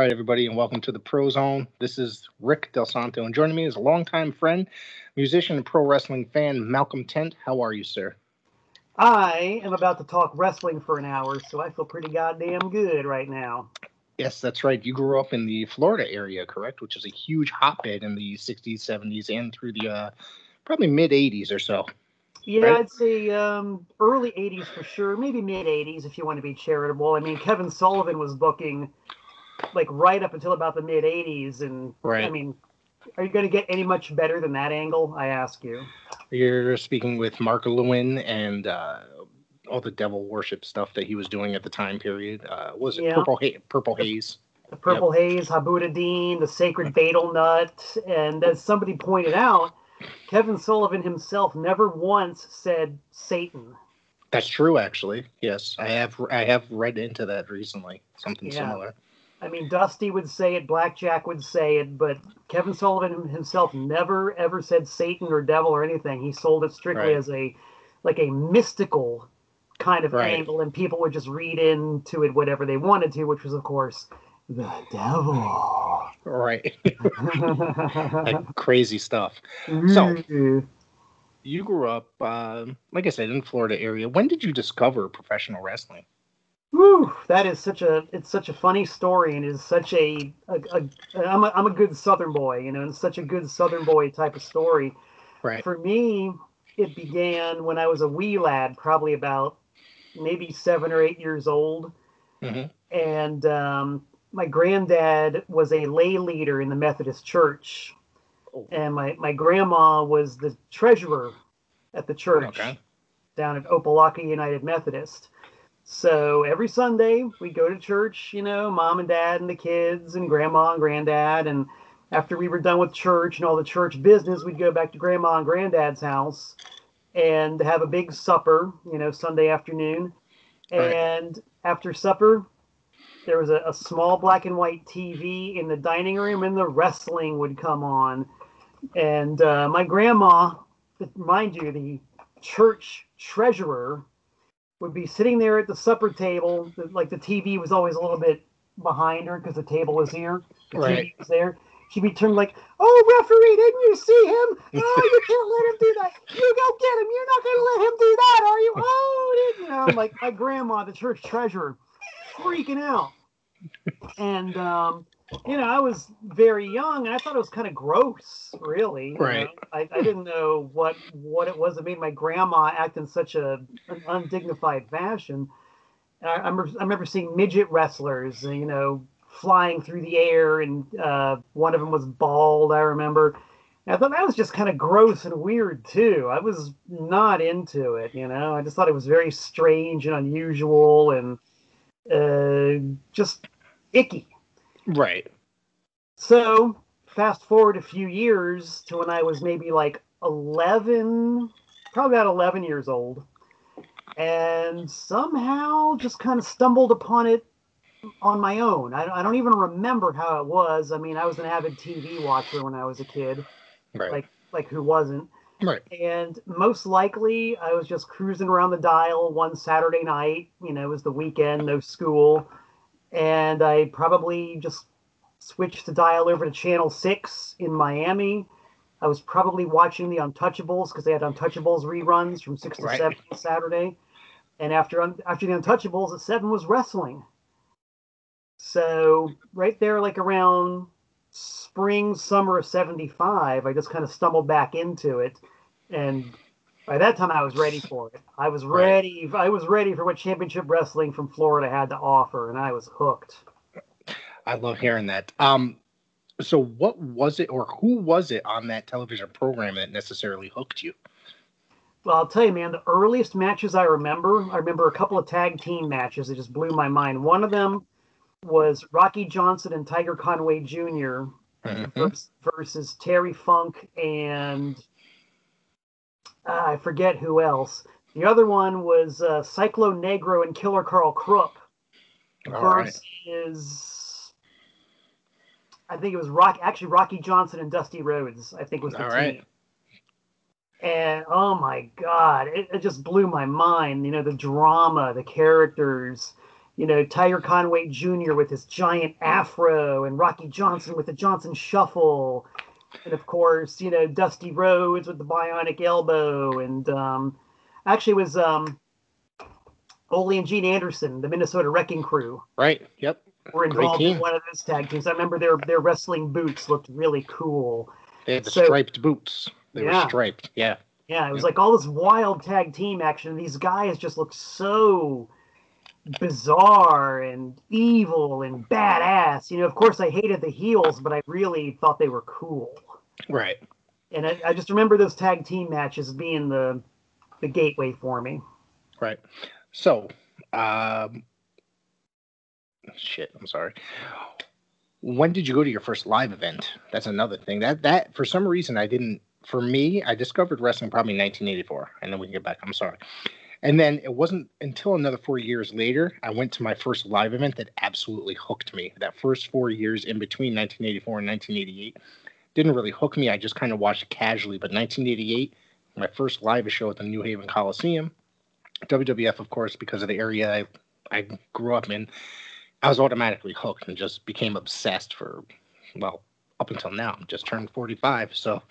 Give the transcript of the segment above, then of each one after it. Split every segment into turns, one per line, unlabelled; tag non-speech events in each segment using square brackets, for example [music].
All right, everybody, and welcome to the Pro Zone. This is Rick Del Santo, and joining me is a longtime friend, musician, and pro wrestling fan, Malcolm Tent. How are you, sir?
I am about to talk wrestling for an hour, so I feel pretty goddamn good right now.
Yes, that's right. You grew up in the Florida area, correct? Which is a huge hotbed in the 60s, 70s, and through the uh, probably mid 80s or so.
Yeah,
Right.
I'd say um, early 80s for sure, maybe mid 80s if you want to be charitable. I mean, Kevin Sullivan was booking like right up until about the mid 80s. And I mean, are you going to get any much better than that angle? I ask you.
You're speaking with Mark Lewin and uh, all the devil worship stuff that he was doing at the time period. Uh, was it
Yeah.
Purple, ha- Purple Haze?
The Purple Haze, Abudadein, the Sacred Betel Nut. And as somebody pointed out, Kevin Sullivan himself never once said Satan.
That's true, actually. Yes, I have. I have read into that recently. Something
Yeah.
similar.
I mean, Dusty would say it, Blackjack would say it, but Kevin Sullivan himself never ever said Satan or devil or anything. He sold it strictly
Right.
as a like a mystical kind of
Right.
angle, and people would just read into it whatever they wanted to, which was of course the devil.
Right. [laughs] like crazy stuff. So-
Mm.
You grew up, uh, like I said, in the Florida area. When did you discover professional wrestling?
Whew, that is such a it's such a funny story and is such a, a, a I'm a I'm a good Southern boy, you know, and such a good Southern boy type of story.
Right.
For me, it began when I was a wee lad, probably about maybe seven or eight years old,
hmm
and um, my granddad was a lay leader in the Methodist Church,
Oh.
and my my grandma was the treasurer at the church
Okay.
down at Opelika United Methodist. So every Sunday we go to church, you know, mom and dad and the kids and grandma and granddad. And after we were done with church and all the church business, we'd go back to grandma and granddad's house and have a big supper, you know, Sunday afternoon.
Right.
And after supper, there was a, a small black and white TV in the dining room, and the wrestling would come on. And uh, my grandma, mind you, the church treasurer would be sitting there at the supper table. Like the TV was always a little bit behind her because the table was here. The
Right.
TV was there. She'd be turned like, "Oh, referee, didn't you see him? [laughs] Oh, you can't let him do that. You go get him. You're not going to let him do that, are you? Oh, didn't you know?" Like my grandma, the church treasurer, freaking out. And um, you know, I was very young, and I thought it was kind of gross, really. you
Right.
know. I, I didn't know what what it was that made my grandma act in such a an undignified fashion. And I, I, remember, I remember seeing midget wrestlers, uh, you know, flying through the air, and uh, one of them was bald. I remember. And I thought that was just kind of gross and weird too. I was not into it, you know. I just thought it was very strange and unusual, and uh, just icky.
Right.
So, fast forward a few years to when I was maybe like 11, probably about 11 years old, and somehow just kind of stumbled upon it on my own. I, I don't even remember how it was. I mean, I was an avid TV watcher when I was a kid,
Right.
Like- like who wasn't?
right.
And most likely, I was just cruising around the dial one Saturday night. You know, it was the weekend, no school. And I probably just switched the dial over to Channel 6 in Miami. I was probably watching the Untouchables because they had Untouchables reruns from 6 to
Right.
7 on Saturday. And after, after the Untouchables at 7 was wrestling. So, right there, like around spring, summer of 75, I just kind of stumbled back into it. And by that time, I was ready [sighs] for it. I was
Right.
ready. I was ready for what championship wrestling from Florida had to offer, and I was hooked.
I love hearing that. Um, so what was it, or who was it on that television program that necessarily hooked you?
Well, I'll tell you, man, the earliest matches I remember, I remember a couple of tag team matches that just blew my mind. One of them was Rocky Johnson and Tiger Conway Jr.
Mhm.
vers- versus Terry Funk and I forget who else. The other one was uh, Ciclón Negro and Killer Karl Krupp
All right.
versus I think it was Rock actually Rocky Johnson and Dusty Rhodes. I think was the
All
team.
right.
And oh my god, it, it just blew my mind. You know, the drama, the characters, you know, Tiger Conway Jr. with his giant afro, and Rocky Johnson with the Johnson Shuffle, and of course, you know, Dusty Rhodes with the bionic elbow, and um, actually it was um, Ole and Gene Anderson, the Minnesota Wrecking Crew,
Right. Yep.
were involved in one of those tag teams. I remember their their wrestling boots looked really cool.
They had the
So-
striped boots. They
Yeah.
were striped. Yeah.
Yeah, it was
Yeah.
like all this wild tag team action. These guys just looked so bizarre and evil and badass. You know, of course, I hated the heels, but I really thought they were cool.
Right.
And I, I just remember those tag team matches being the the gateway for me.
Right. So, um, shit. I'm sorry. When did you go to your first live event? That's another thing. That that for some reason I didn't. For me, I discovered wrestling probably 1984, and then we can get back. I'm sorry. And then it wasn't until another four years later I went to my first live event that absolutely hooked me. That first four years in between 1984 and 1988 didn't really hook me. I just kind of watched it casually. But 1988, my first live show at the New Haven Coliseum, WWF, of course, because of the area I, I grew up in, I was automatically hooked and just became obsessed for, well, up until now. I'm just turned 45, so,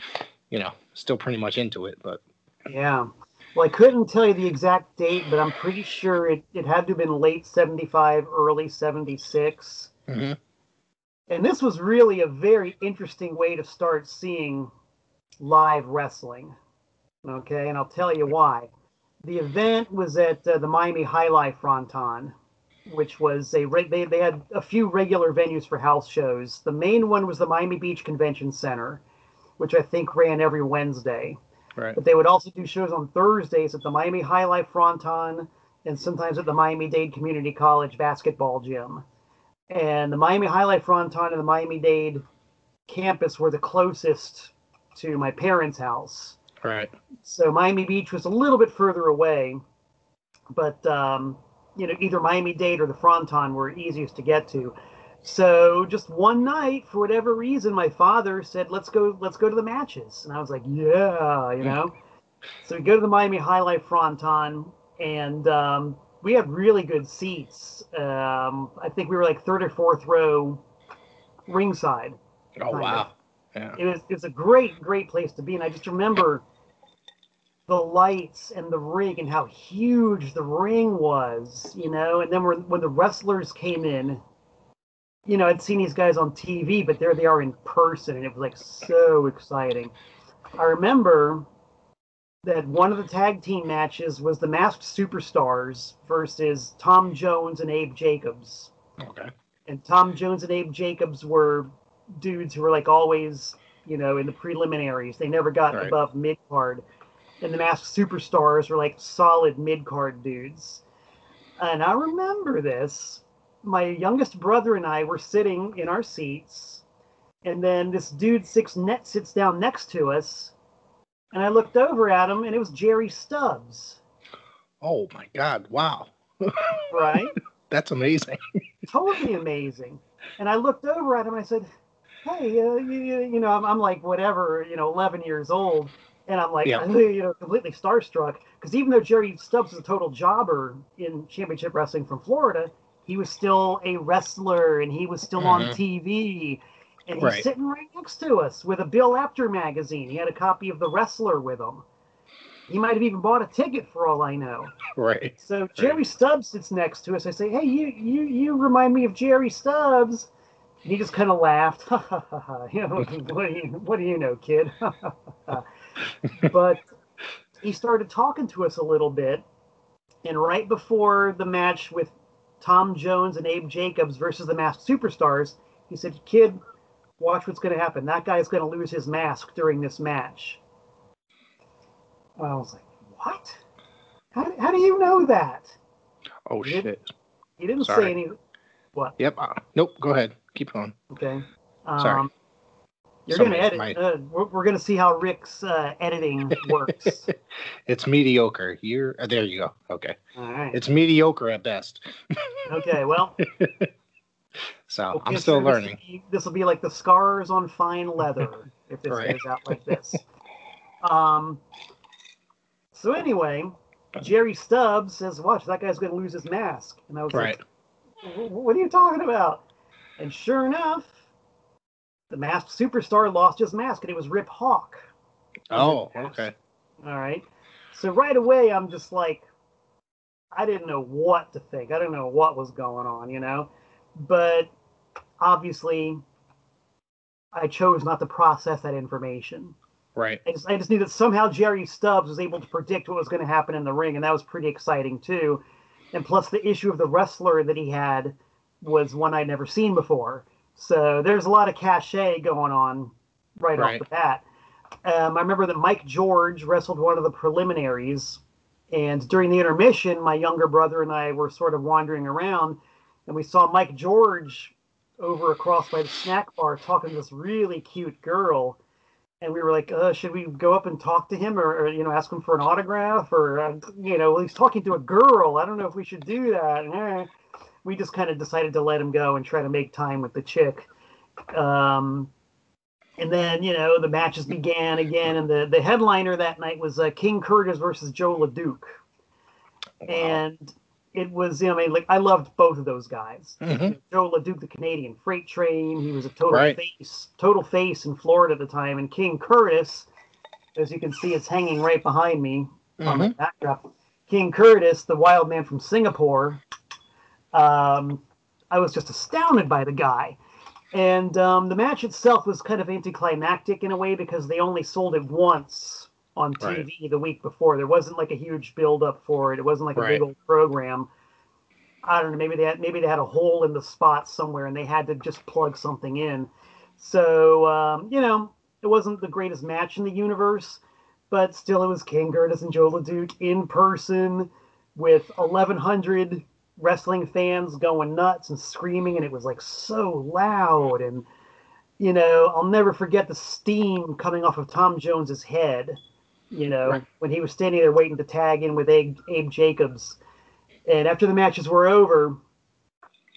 you know, still pretty much into it. But
Yeah. Well, I couldn't tell you the exact date, but I'm pretty sure it, it had to have been late 75, early 76.
Mhm.
And this was really a very interesting way to start seeing live wrestling. Okay, and I'll tell you why. The event was at uh, the Miami High Life Fronton, which was a re- they, they had a few regular venues for house shows. The main one was the Miami Beach Convention Center, which I think ran every Wednesday.
Right,
But they would also do shows on Thursdays at the Miami High Life Fronton and sometimes at the Miami Dade Community College basketball gym. And the Miami High Life Fronton and the Miami Dade campus were the closest to my parents' house.
right,
So Miami Beach was a little bit further away, but um, you know either Miami Dade or the Fronton were easiest to get to. So just one night, for whatever reason, my father said, "Let's go, let's go to the matches," and I was like, "Yeah," you know. [laughs] so we go to the Miami High Life Fronton, and um, we had really good seats. Um, I think we were like third or fourth row, ringside
oh wow, yeah,
it was it's a great great place to be and i just remember the lights and the ring and how huge the ring was you know? And then when the wrestlers came in you know i'd seen these guys on tv but there they are in person and it was like so exciting i remember that one of the tag team matches was the masked superstars versus tom jones and abe jacobs
okay,
and Tom Jones and Abe Jacobs were dudes who were like always, you know, in the preliminaries. They never got
Right.
above mid card. And the masked superstars were like solid mid card dudes. And I remember this. My youngest brother and I were sitting in our seats, and then this dude six net sits down next to us, and I looked over at him, and it was Jerry Stubbs,
oh my God, wow, [laughs]
right?
that's amazing.
totally amazing. And I looked over at him and I said, "Hey, uh, you, you, you know, I'm, I'm like whatever, you know, 11 years old." And I'm like,
Yeah. [laughs]
you know, completely starstruck because even though Jerry Stubbs is a total jobber in championship wrestling from Florida, he was still a wrestler and he was still on
Mhm.
TV. And he's
Right.
sitting right next to us with a Bill Apter magazine. He had a copy of The Wrestler with him. He might have even bought a ticket for all I know.
right,
So Jerry Stubbs sits next to us. I say, "Hey, you, you, you remind me of Jerry Stubbs." And he just kind of laughed. [laughs] Ha ha ha ha. [laughs] You know, [laughs] what do you, what do you know, kid? but he started talking to us a little bit, and right before the match with Tom Jones and Abe Jacobs versus the Masked Superstars, he said, "Kid, watch what's going to happen. That guy's going to lose his mask during this match." And I was like, "What? How, how do you know that?"
oh
Yep.
shit,
He didn't
Sorry.
say any. What?
yep, uh, nope, go ahead, keep going.
Okay. Um,
Sorry.
You're going to edit.
mic.
Uh, we're we're going to see how Rick's uh, editing [laughs] works.
It's mediocre. You're uh, there. You go. Okay,
All right.
it's mediocre at best.
okay. Well, [laughs]
So
we'll
I'm still
this
learning.
This will be like the scars on fine leather [laughs] if this
Right.
goes out like this. Um. So anyway, Jerry Stubbs says, "Watch, that guy's going to lose his mask," and I was
Right.
like, what are you talking about? And sure enough, the masked superstar lost his mask, and it was Rip Hawk.
Oh, oh okay.
All right. So right away, I'm just like, I didn't know what to think. I didn't know what was going on, you know. But obviously, I chose not to process that information.
Right.
I just, I just knew that somehow Jerry Stubbs was able to predict what was going to happen in the ring, and that was pretty exciting too. And plus, the issue of the wrestler that he had was one I'd never seen before. So there's a lot of cachet going on right,
Right.
off the bat. Um, I remember that Mike George wrestled one of the preliminaries, and during the intermission, my younger brother and I were sort of wandering around, and we saw Mike George over across by the snack bar talking to this really cute girl. And we were like, uh, should we go up and talk to him or, or you know, ask him for an autograph or, uh, you know, he's talking to a girl. I don't know if we should do that. We just kind of decided to let him go and try to make time with the chick. Um, and then, you know, the matches began again. And the, the headliner that night was uh, King Curtis versus Joe LeDuc. And it was, you know, I mean, like, I loved both of those guys.
hmm
Joe LeDuc, the Canadian freight train. He was a total
Right.
face, total face in Florida at the time. And King Curtis, as you can see, it's hanging right behind me on
hmm
the backdrop. King Curtis, the wild man from Singapore. Um, I was just astounded by the guy. And um, the match itself was kind of anticlimactic in a way because they only sold it once on
Right.
TV the week before. There wasn't like a huge build up for it. It wasn't like a
Right.
big old program. I don't know. Maybe they had maybe they had a hole in the spot somewhere and they had to just plug something in. So um, you know, it wasn't the greatest match in the universe, but still, it was King Curtis and Joe LeDuc in person with 1,100 wrestling fans going nuts and screaming, and it was like so loud. And you know, I'll never forget the steam coming off of Tom Jones's head. You know,
Right.
when he was standing there waiting to tag in with Abe, Abe Jacobs. And after the matches were over,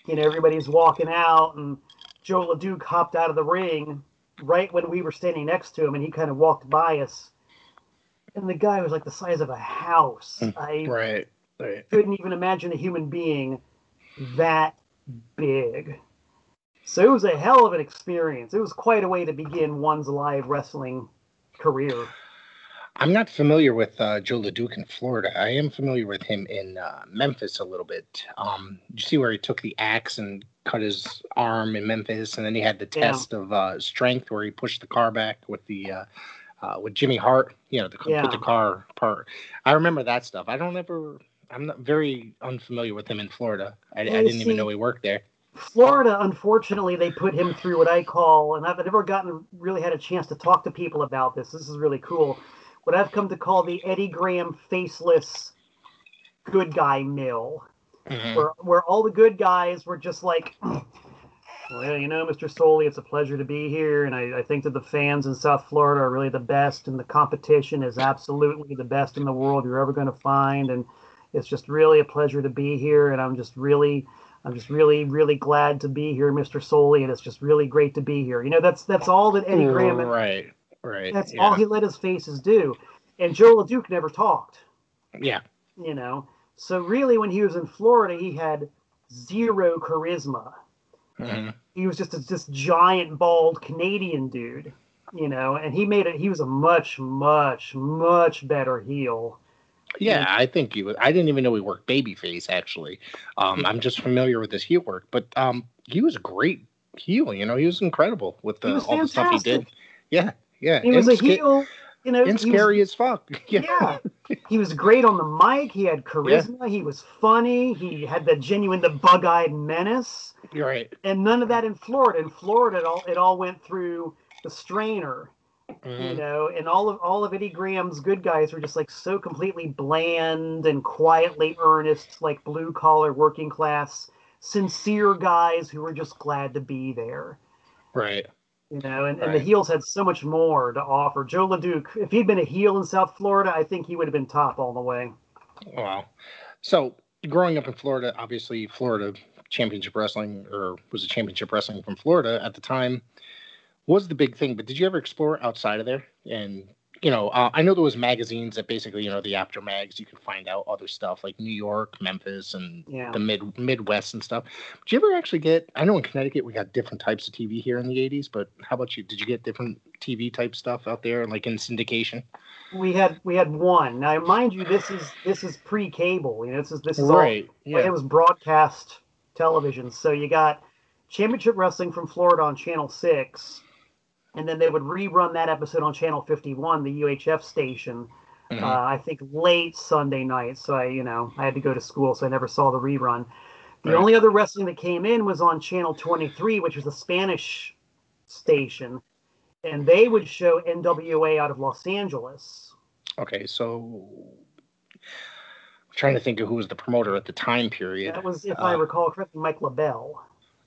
you know, everybody's walking out, and Joe LeDuc hopped out of the ring right when we were standing next to him, and he kind of walked by us. And the guy was like the size of a house.
Mm,
I
Right. Right.
couldn't even imagine a human being that big. So it was a hell of an experience. It was quite a way to begin one's live wrestling career.
I'm not familiar with uh, Joe LeDuc in Florida. I am familiar with him in uh, Memphis a little bit. Um, you see where he took the axe and cut his arm in Memphis, and then he had the
Yeah.
test of uh, strength where he pushed the car back with the uh, uh, with Jimmy Hart. You know, to c-
Yeah.
put the car part. I remember that stuff. I don't ever. I'm not very unfamiliar with him in Florida. I, I didn't
see-
even know he worked there.
Florida, unfortunately, they put him through what I call, and I've never gotten really had a chance to talk to people about this. This is really cool. What I've come to call the Eddie Graham faceless good guy mill.
Mhm.
where where all the good guys were just like, [clears throat] well, you know, Mr. Solie, it's a pleasure to be here, and I, I think that the fans in South Florida are really the best, and the competition is absolutely the best in the world you're ever going to find, and it's just really a pleasure to be here, and I'm just really. I'm just really, really glad to be here, Mr. Solie, and it's just really great to be here. You know, that's that's all that Eddie Graham.
Right. Right.
That's
yeah.
all he let his faces do, and Joe LeDuc never talked
yeah.
you know. So really, when he was in Florida, he had zero charisma.
Mhm.
He was just a just giant bald Canadian dude, you know. And he made it. He was a much, much, much better heel.
Yeah, I think he was. I didn't even know he worked babyface. Actually, um, I'm just familiar with his heel work, but um, he was a great heel. You know, he was incredible with the,
was
all the stuff he did. Yeah, yeah.
He was
and
a
sca-
heel, you know.
and
he was-
scary as fuck. [laughs] Yeah,
yeah. He was great on the mic. He had charisma. He was funny. He had the genuine, the bug-eyed menace.
you're right.
And none of that in Florida. In Florida, it all it all went through the strainer. You
Mhm.
know, and all of all of Eddie Graham's good guys were just like so completely bland and quietly earnest, like blue collar, working class, sincere guys who were just glad to be there.
Right.
You know, and, and the heels had so much more to offer. Joe LeDuc, if he'd been a heel in South Florida, I think he would have been top all the way.
Wow. So growing up in Florida, obviously Florida Championship Wrestling or was it Championship Wrestling from Florida at the time was the big thing. But did you ever explore outside of there and you know, uh, I know there was magazines that basically, you know, the Apter mags, you could find out other stuff like New York, Memphis, and
Yeah.
the mid Midwest and stuff. Did you ever actually get? I know in Connecticut we got different types of TV here in the '80s, but how about you? Did you get different TV type stuff out there, like in syndication?
We had we had one. Now, mind you, this is this is pre-cable. You know, this is this is all
Right.
Like,
Yeah.
it was broadcast television. So you got Championship Wrestling from Florida on Channel 6, and then they would rerun that episode on Channel 51, the UHF station,
Mhm.
uh, I think late Sunday night. So I, you know, I had to go to school, so I never saw the rerun. The
Right.
only other wrestling that came in was on Channel 23, which was a Spanish station, and they would show NWA out of Los Angeles.
Okay, so I'm trying to think of who was the promoter at the time period.
That was, if I
Uh,
recall correctly, Mike LeBell.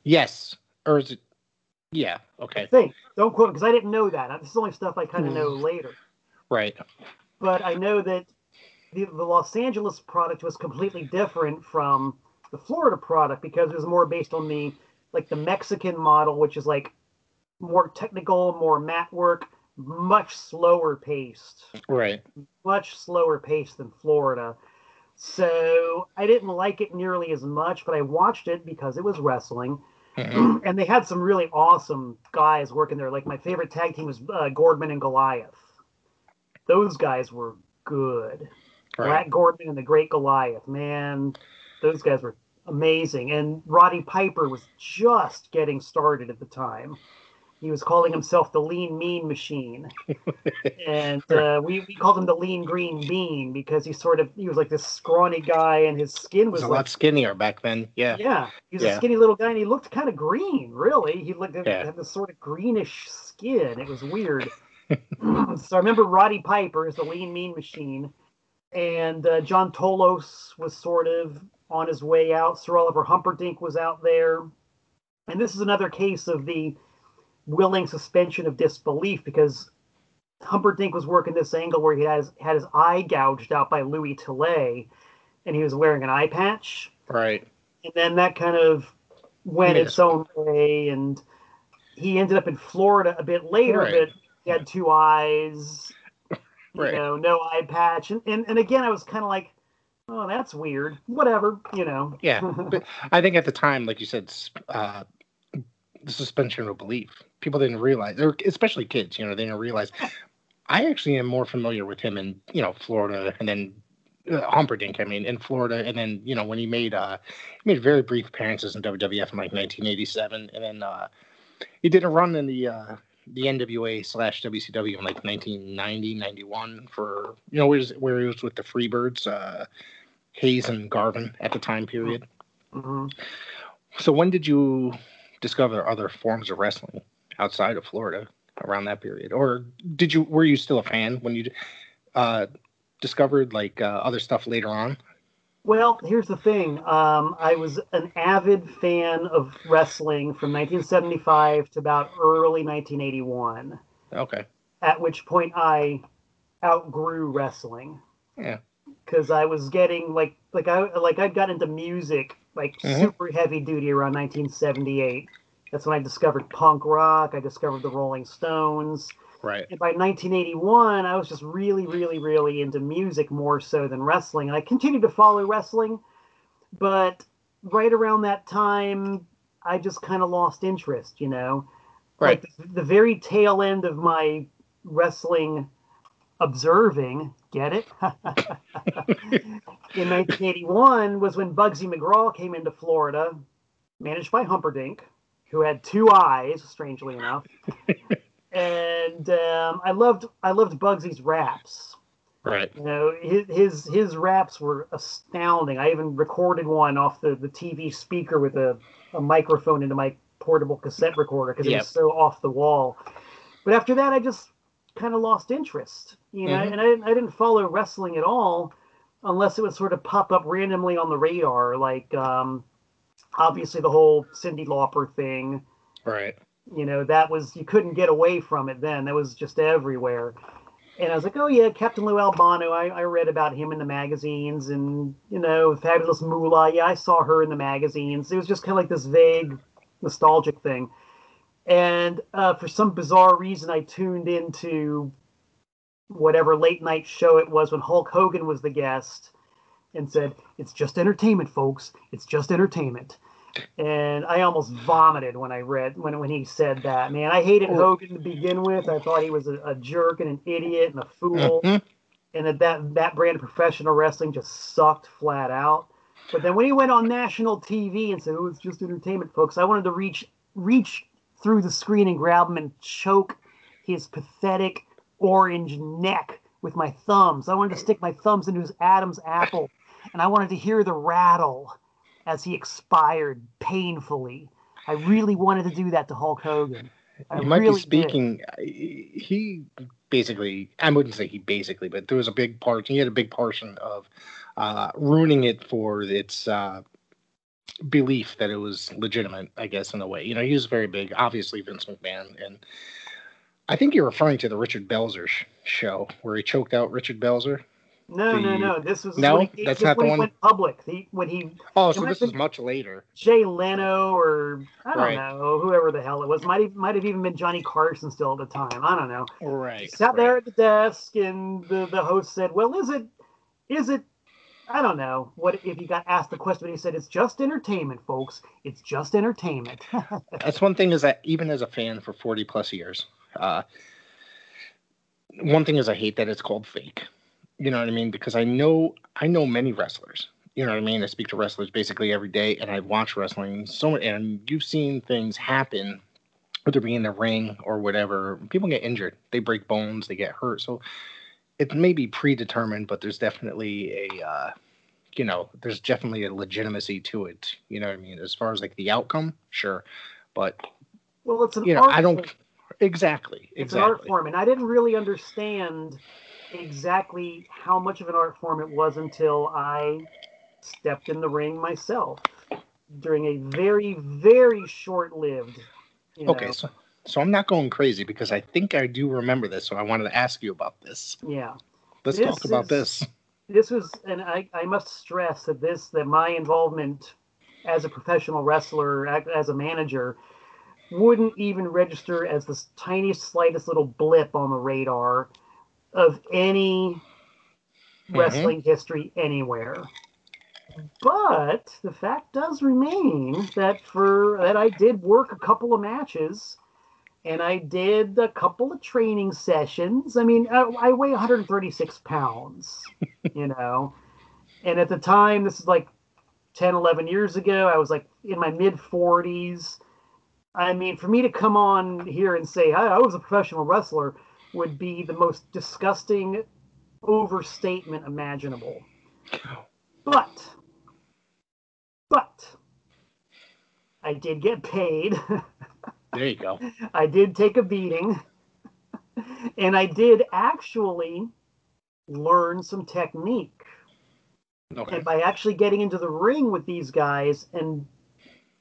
Yes, or is it? Yeah. Okay.
I think. Don't quote because I didn't know that. This is only stuff I kind of know mm. later.
Right.
But I know that the, the Los Angeles product was completely different from the Florida product because it was more based on the like the Mexican model, which is like more technical, more mat work, much slower paced,
Right.
much slower paced than Florida. So I didn't like it nearly as much, but I watched it because it was wrestling
Mhm. [gasps]
and they had some really awesome guys working there. Like my favorite tag team was uh, Gordman and Goliath. Those guys were good.
Right.
Black Gordman and the Great Goliath, man, those guys were amazing. And Roddy Piper was just getting started at the time. He was calling himself the Lean Mean Machine, [laughs] and uh, we, we called him the Lean Green Bean because he sort of he was like this scrawny guy, and his skin was
was a
like
lot skinnier back then. Yeah.
yeah, he was
Yeah.
a skinny little guy, and he looked kind of green. Really, he looked
Yeah.
had this sort of greenish skin. It was weird. [clears throat] so I remember Roddy Piper is the Lean Mean Machine, and uh, John Tolos was sort of on his way out. Sir Oliver Humperdinck was out there, and this is another case of the willing suspension of disbelief because Humperdinck was working this angle where he has had his eye gouged out by Louis Tillet, and he was wearing an eye patch
Right.
and then that kind of went its own way and he ended up in florida a bit later
Right.
but he had two eyes you know no eye patch and, and, and again i was kind of like oh that's weird whatever you know
Yeah. [laughs] But I think at the time, like you said, uh, the suspension of belief. People didn't realize, or especially kids, you know, they didn't realize. I actually am more familiar with him in, you know, Florida and then uh, Humperdinck, I mean, in Florida. And then, you know, when he made, uh, he made very brief appearances in WWF in like 1987. And then uh, he did a run in the, uh, the NWA slash WCW in like 1990, 91 for, you know, where, where he was with the Freebirds, uh, Hayes and Garvin at the time period.
Mhm.
So when did you discover other forms of wrestling outside of Florida around that period, or did you were you still a fan when you uh, discovered like uh, other stuff later on?
well here's the thing um, i was an avid fan of wrestling from 1975 to about early 1981
Okay,
at which point I outgrew wrestling.
Yeah.
Because I was getting like like I like I got into music like
Mhm.
super heavy duty around 1978. That's when I discovered punk rock. I discovered the Rolling Stones.
right,
And by 1981, I was just really, really, really into music more so than wrestling. And I continued to follow wrestling, but right around that time, I just kind of lost interest, you know?
right,
like the, the very tail end of my wrestling observing get it [laughs] in 1981 was when bugsy mcgraw came into florida managed by humperdinck who had two eyes strangely enough. [laughs] And um, i loved i loved bugsy's raps.
Right,
you know his, his his raps were astounding. I even recorded one off the, the tv speaker with a, a microphone into my portable cassette recorder because it was so off the wall. But after that i just kind of lost interest you know
Mhm.
and I, didn't- I didn't follow wrestling at all unless it would sort of pop up randomly on the radar like um, obviously the whole cyndi lauper thing.
Right,
you know that was you couldn't get away from it then. That was just everywhere. And i was like oh yeah captain lou albano I, I read about him in the magazines and you know fabulous moolah. Yeah i saw her in the magazines. It was just kind of like this vague nostalgic thing. And uh, for some bizarre reason i tuned into whatever late night show it was when Hulk Hogan was the guest and said, It's just entertainment, folks. It's just entertainment. And I almost vomited when I read when when he said that. Man, I hated oh. Hogan to begin with. I thought he was a, a jerk and an idiot and a fool. Mm-hmm. And that, that that brand of professional wrestling just sucked flat out. But then when he went on national TV and said, "Oh, it's just entertainment, folks," I wanted to reach reach through the screen and grab him and choke his pathetic orange neck with my thumbs. I wanted to stick my thumbs into his Adam's apple, and I wanted to hear the rattle as he expired painfully. I really wanted to do that to Hulk Hogan. I
you might really be speaking. Did. He basically, I wouldn't say he basically, but there was a big part. He had a big portion of uh, ruining it for its uh, belief that it was legitimate. I guess in a way, you know, he was very big. Obviously, Vince McMahon, and I think you're referring to the Richard Belzer show where he choked out Richard Belzer.
No, the, no, no. This was
no. He, that's not the one. Went
public. He, when he.
Oh, so this was much later.
Jay Leno, or I don't right. know, whoever the hell it was, might have, might have even been Johnny Carson still at the time. I don't know.
Right. He
sat
right.
there at the desk, and the the host said, "Well, is it, is it I don't know what if you got asked the question, but he said it's just entertainment, folks. It's just entertainment. [laughs]
That's one thing is that even as a fan for forty plus years, uh, one thing is I hate that it's called fake. You know what I mean? Because I know I know many wrestlers. You know what I mean? I speak to wrestlers basically every day, and I watch wrestling so much. And you've seen things happen, whether it be in the ring or whatever. People get injured, they break bones, they get hurt. So it may be predetermined, but there's definitely a uh, you know, there's definitely a legitimacy to it. You know what I mean? As far as like the outcome, sure, but
well, it's an
you know, I don't form. exactly.
It's
exactly.
an art form, and I didn't really understand exactly how much of an art form it was until I stepped in the ring myself during a very, very short-lived.
okay, know, so so I'm not going crazy because I think I do remember this, so I wanted to ask you about this.
Yeah.
Let's this talk about is, this.
This was, and I, I must stress that this, that my involvement as a professional wrestler, as a manager, wouldn't even register as the tiniest, slightest little blip on the radar of any mm-hmm. wrestling history anywhere. But the fact does remain that for that I did work a couple of matches and I did a couple of training sessions. I mean, I, I weigh 136 pounds, [laughs] you know, and at the time, this is like 10, 11 years ago, I was like in my mid 40s. I mean, for me to come on here and say I, I was a professional wrestler would be the most disgusting overstatement imaginable. But, but, I did get paid. [laughs]
There you go.
I did take a beating. [laughs] and I did actually learn some technique. Okay. And by actually getting into the ring with these guys and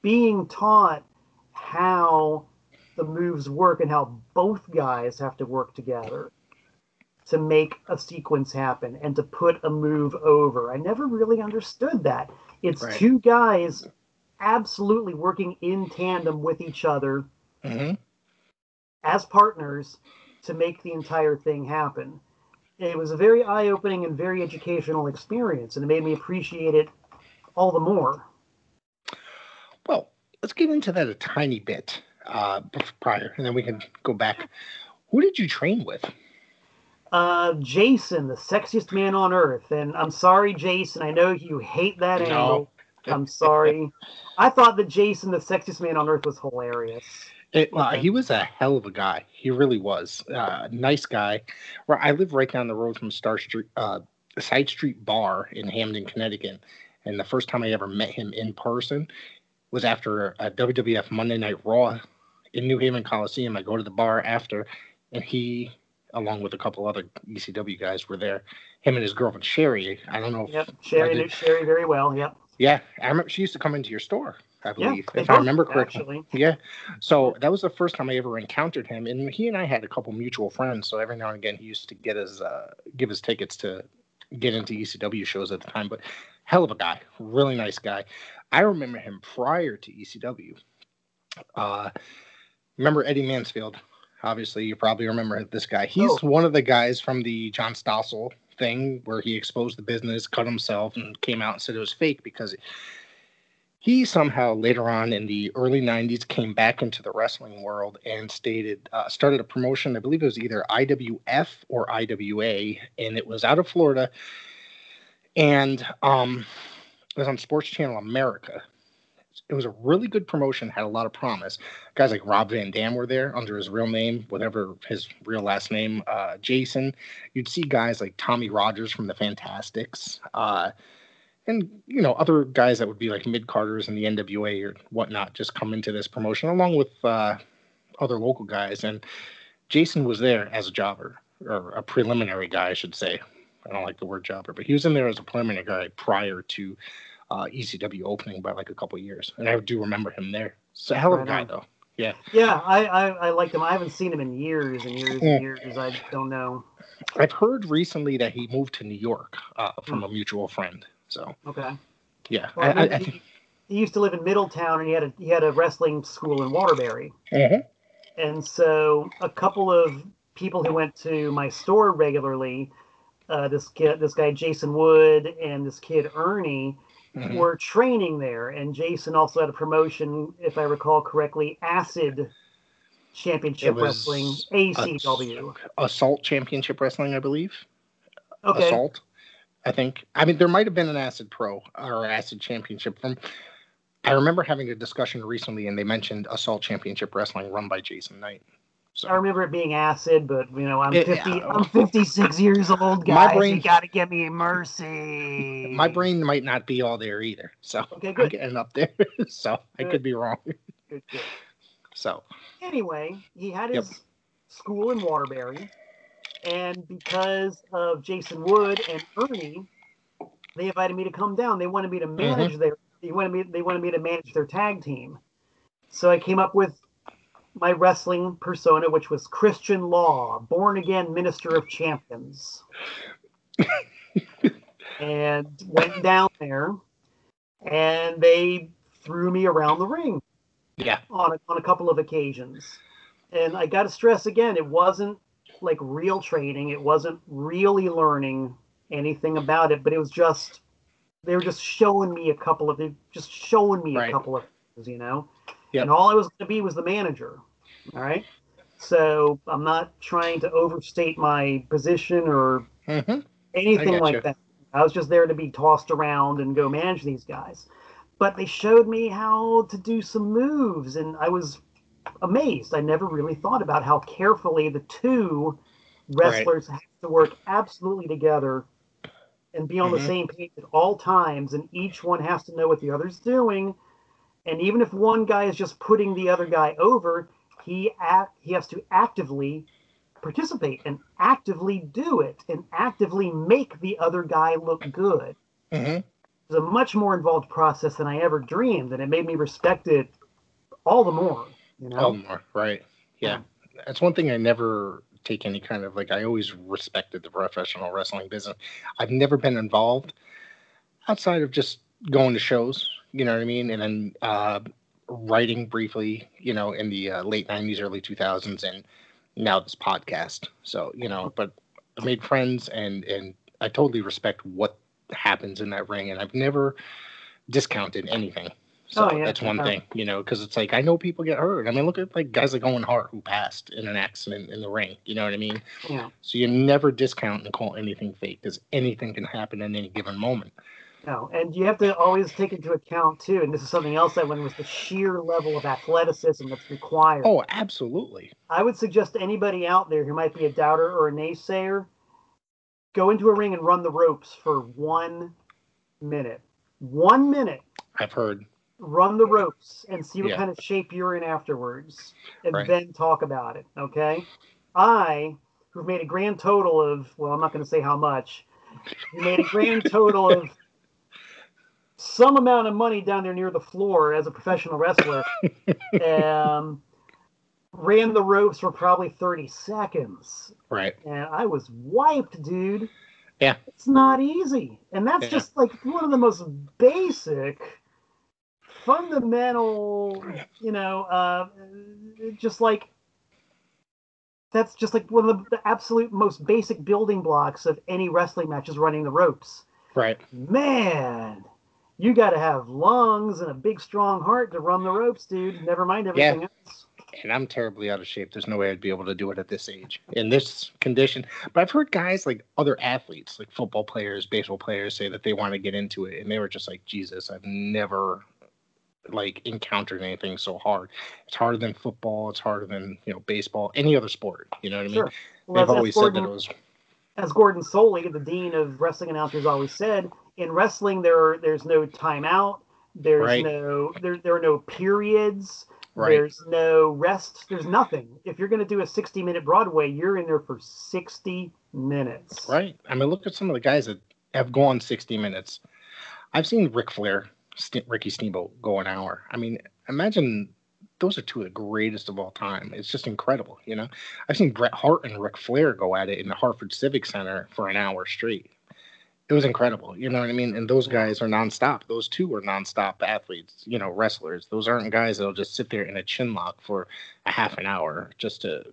being taught how the moves work and how both guys have to work together to make a sequence happen and to put a move over. I never really understood that. It's right. two guys absolutely working in tandem with each other mm-hmm. as partners to make the entire thing happen. It was a very eye opening and very educational experience, and it made me appreciate it all the more.
Well, let's get into that a tiny bit uh, prior, and then we can go back. Who did you train with?
Uh, Jason, the sexiest man on earth. And I'm sorry, Jason. I know you hate that no. angle. I'm sorry. I thought that Jason, the sexiest man on earth, was hilarious.
It, uh, he was a hell of a guy. He really was. Uh, nice guy. Where I live right down the road from Star Street, uh, Side Street Bar in Hamden, Connecticut. And the first time I ever met him in person was after a WWF Monday Night Raw in New Haven Coliseum. I go to the bar after, and he, along with a couple other ECW guys, were there. Him and his girlfriend Sherry. I don't know.
Yep, Sherry knew Sherry very well. Yep.
Yeah, I remember she used to come into your store. I believe, yeah, if I remember correctly. Actually. Yeah. So that was the first time I ever encountered him, and he and I had a couple mutual friends. So every now and again, he used to get his uh, give his tickets to get into ECW shows at the time. But hell of a guy, really nice guy. I remember him prior to ECW. Uh, remember Eddie Mansfield? Obviously, you probably remember this guy. He's
Oh.
one of the guys from the John Stossel thing where he exposed the business, cut himself, and came out and said it was fake because he somehow later on in the early 90s came back into the wrestling world and stated uh, started a promotion i believe it was either iwf or iwa and it was out of florida and um, it was on sports channel america it was a really good promotion had a lot of promise guys like rob van dam were there under his real name whatever his real last name uh, jason you'd see guys like tommy rogers from the fantastics uh, and you know other guys that would be like mid carters in the NWA or whatnot just come into this promotion along with uh, other local guys. And Jason was there as a jobber or a preliminary guy, I should say. I don't like the word jobber, but he was in there as a preliminary guy prior to uh, ECW opening by like a couple years, and I do remember him there. It's a hell of a guy though.
Yeah, I, I, I like him. I haven't seen him in years and years and years. I don't know.
I've heard recently that he moved to New York uh, from a mutual friend. So
Okay.
yeah,
Well,
I, I, I
he,
think.
he used to live in Middletown, and he had a he had a wrestling school in Waterbury.
Mhm.
And so a couple of people who went to my store regularly, uh, this kid, this guy Jason Wood, and this kid Ernie,
Mhm.
were training there. And Jason also had a promotion, if I recall correctly, Acid Championship Wrestling ACW.
Assault Championship Wrestling, I believe.
Okay.
assault. I think. I mean, there might have been an Acid Pro or Acid Championship from. I remember having a discussion recently, and they mentioned Assault Championship Wrestling run by Jason Knight. So
I remember it being acid, but you know, I'm
It-
50.
yeah.
I'm 56 years old,
My
guys.
brain-
You gotta give me a mercy.
my brain might not be all there either. So
Okay,
I'm getting up there. [laughs] so I could be wrong.
Good, good.
So
Anyway, he had
Yep.
his school in Waterbury, and because of Jason Wood and Ernie, they invited me to come down. They wanted me to mm-hmm. manage their. They wanted me. They wanted me to manage their tag team. So I came up with my wrestling persona, which was Christian Law, born again minister of champions, and went down there, and they threw me around the ring
yeah,
on a, on a couple of occasions. And I got to stress again, it wasn't like real training. It wasn't really learning anything about it, but it was just they were just showing me a couple of they just showing me
Right.
a couple of things, you know.
Yep.
And all I was going to be was the manager. All right. So I'm not trying to overstate my position or
hmm
anything like
getcha.
that. I was just there to be tossed around and go manage these guys. But they showed me how to do some moves, and I was amazed. I never really thought about how carefully the two wrestlers have to work absolutely together and be on
Mhm.
the same page at all times, and each one has to know what the other's doing. And even if one guy is just putting the other guy over, he act, he has to actively participate and actively do it and actively make the other guy look good.
hmm
It's a much more involved process than I ever dreamed, and it made me respect it all the more. You know,
Oh, more right. Yeah, that's one thing I never take any kind of like. I always respected the professional wrestling business. I've never been involved outside of just going to shows. You know what I mean? And then uh, writing briefly. You know, in the uh, late '90s, early 2000s, and now this podcast. So you know, but I made friends, and and I totally respect what happens in that ring, and I've never discounted anything. So
Oh, yeah,
that's one thing, you know, because it's like I know people get hurt. I mean, look at like guys like Owen Hart who passed in an accident in the ring. You know what I mean?
yeah,
So you never discount and call anything fake because anything can happen in any given moment.
No, and you have to always take into account too. And this is something else I learned was the sheer level of athleticism that's required.
Oh, absolutely.
I would suggest to anybody out there who might be a doubter or a naysayer, go into a ring and run the ropes for one minute. One minute.
I've heard.
Run the ropes and see what
Yeah.
kind of shape you're in afterwards, and
Right.
then talk about it. Okay. I, who've made a grand total of, well, I'm not going to say how much, we made a grand [laughs] total of some amount of money down there near the floor as a professional wrestler. [laughs] um, ran the ropes for probably 30 seconds
Right.
and I was wiped, dude.
Yeah.
It's not easy. And that's
Yeah.
just like one of the most basic, fundamental, you know, uh, just like that's just like one of the, the absolute most basic building blocks of any wrestling match is running the ropes.
Right.
Man, you got to have lungs and a big strong heart to run the ropes, dude. Never mind everything
Yeah.
else.
And I'm terribly out of shape. There's no way I'd be able to do it at this age in this condition. But I've heard guys like other athletes, like football players, baseball players, say that they want to get into it, and they were just like, Jesus, I've never like encountered anything so hard. It's harder than football. It's harder than you know baseball, any other sport. You know what I mean?
Sure. Well,
They've always said
Gordon-
that it was
as Gordon Solie, the dean of wrestling announcers, always said, in wrestling there are, there's no timeout, there's
Right.
no there there are no periods,
right.
there's no rest, there's nothing. If you're going to do a 60 minute Broadway, you're in there for 60 minutes.
Right. I mean, look at some of the guys that have gone 60 minutes. I've seen Ric Flair, St- Ricky Steamboat go an hour. I mean, imagine those are two of the greatest of all time. It's just incredible, you know. I've seen Bret Hart and Ric Flair go at it in the Hartford Civic Center for an hour straight. It was incredible, you know what I mean? And those guys are nonstop. Those two are nonstop athletes, you know, wrestlers. Those aren't guys that'll just sit there in a chin lock for a half an hour just to,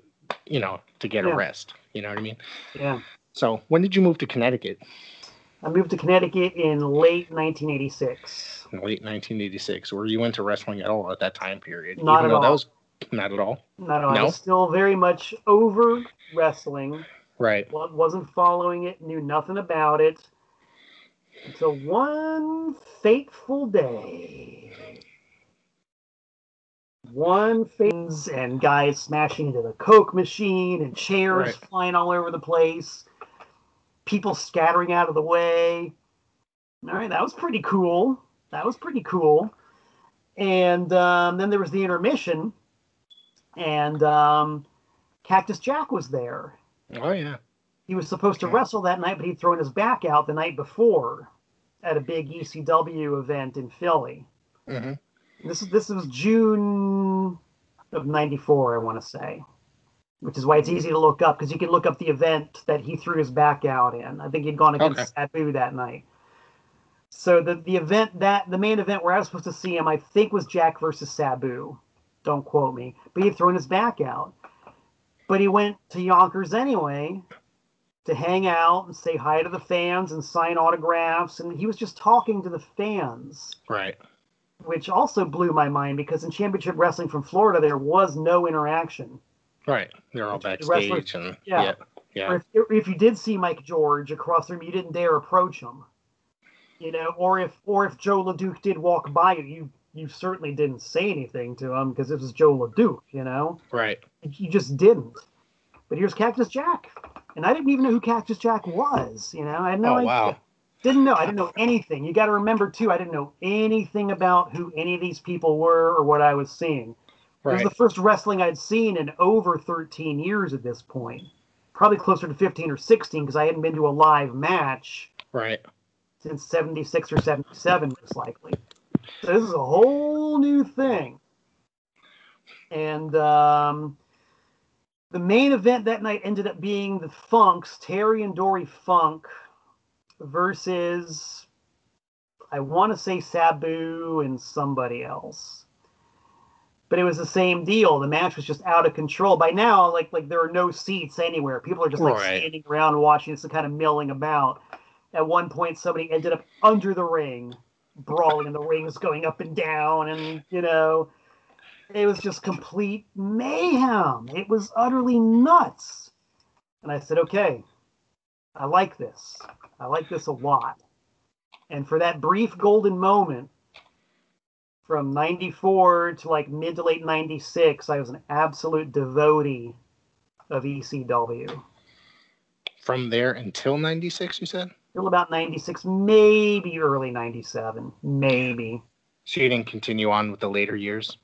you know, to get
Yeah.
a rest. You know what I mean?
Yeah.
So when did you move to Connecticut?
I moved to Connecticut in late 1986.
In late 1986. Were you into wrestling at all at that time period?
Not
Even
at
though That was not at all.
Not I
No?
was still very much over wrestling.
Right.
wasn't following it, knew nothing about it until one fateful day. One phase and guys smashing into the Coke machine and chairs
Right.
flying all over the place, people scattering out of the way. All right, that was pretty cool. That was pretty cool. And um, then there was the intermission, and um, Cactus Jack was there.
Oh yeah.
He was supposed to wrestle that night, but he'd thrown his back out the night before at a big ECW event in Philly.
hmm
This is this was June of '94, I want to say, which is why it's easy to look up because you can look up the event that he threw his back out in. I think he'd gone against Sabu that night. So the the event that the main event where I was supposed to see him, I think was Jack versus Sabu. Don't quote me, but he'd thrown his back out. But he went to Yonkers anyway to hang out and say hi to the fans and sign autographs, and he was just talking to the fans
Right.
which also blew my mind because in championship wrestling from Florida there was no interaction.
Right. They're all
The
backstage and
yeah.
yeah. Yeah.
If, if you did see Mike George across the room, you didn't dare approach him. You know, or if or if Jos LeDuc did walk by you, you you certainly didn't say anything to him because this was Jos LeDuc. You know,
Right.
you just didn't. But here's Cactus Jack, and I didn't even know who Cactus Jack was. You know, I had no
oh
idea.
wow.
Didn't know. I didn't know anything. You got to remember too. I didn't know anything about who any of these people were or what I was seeing. It was the first wrestling I'd seen in over 13 years at this point. Probably closer to 15 or 16 because I hadn't been to a live match
Right.
since 76 or 77, most likely. So this is a whole new thing. And um, the main event that night ended up being the Funks, Terry and Dory Funk, versus, I want to say Sabu and somebody else. But it was the same deal. The match was just out of control. By now, like like there are no seats anywhere. People are just like
Right.
standing around watching this and kind of milling about. At one point, somebody ended up under the ring, brawling, and the rings going up and down, and you know, it was just complete mayhem. It was utterly nuts. And I said, okay, I like this. I like this a lot. And for that brief golden moment from 94 to like mid to late 96, I was an absolute devotee of ECW.
From there until 96, you said?
Till about 96, maybe early 97, maybe.
So you didn't continue on with the later years?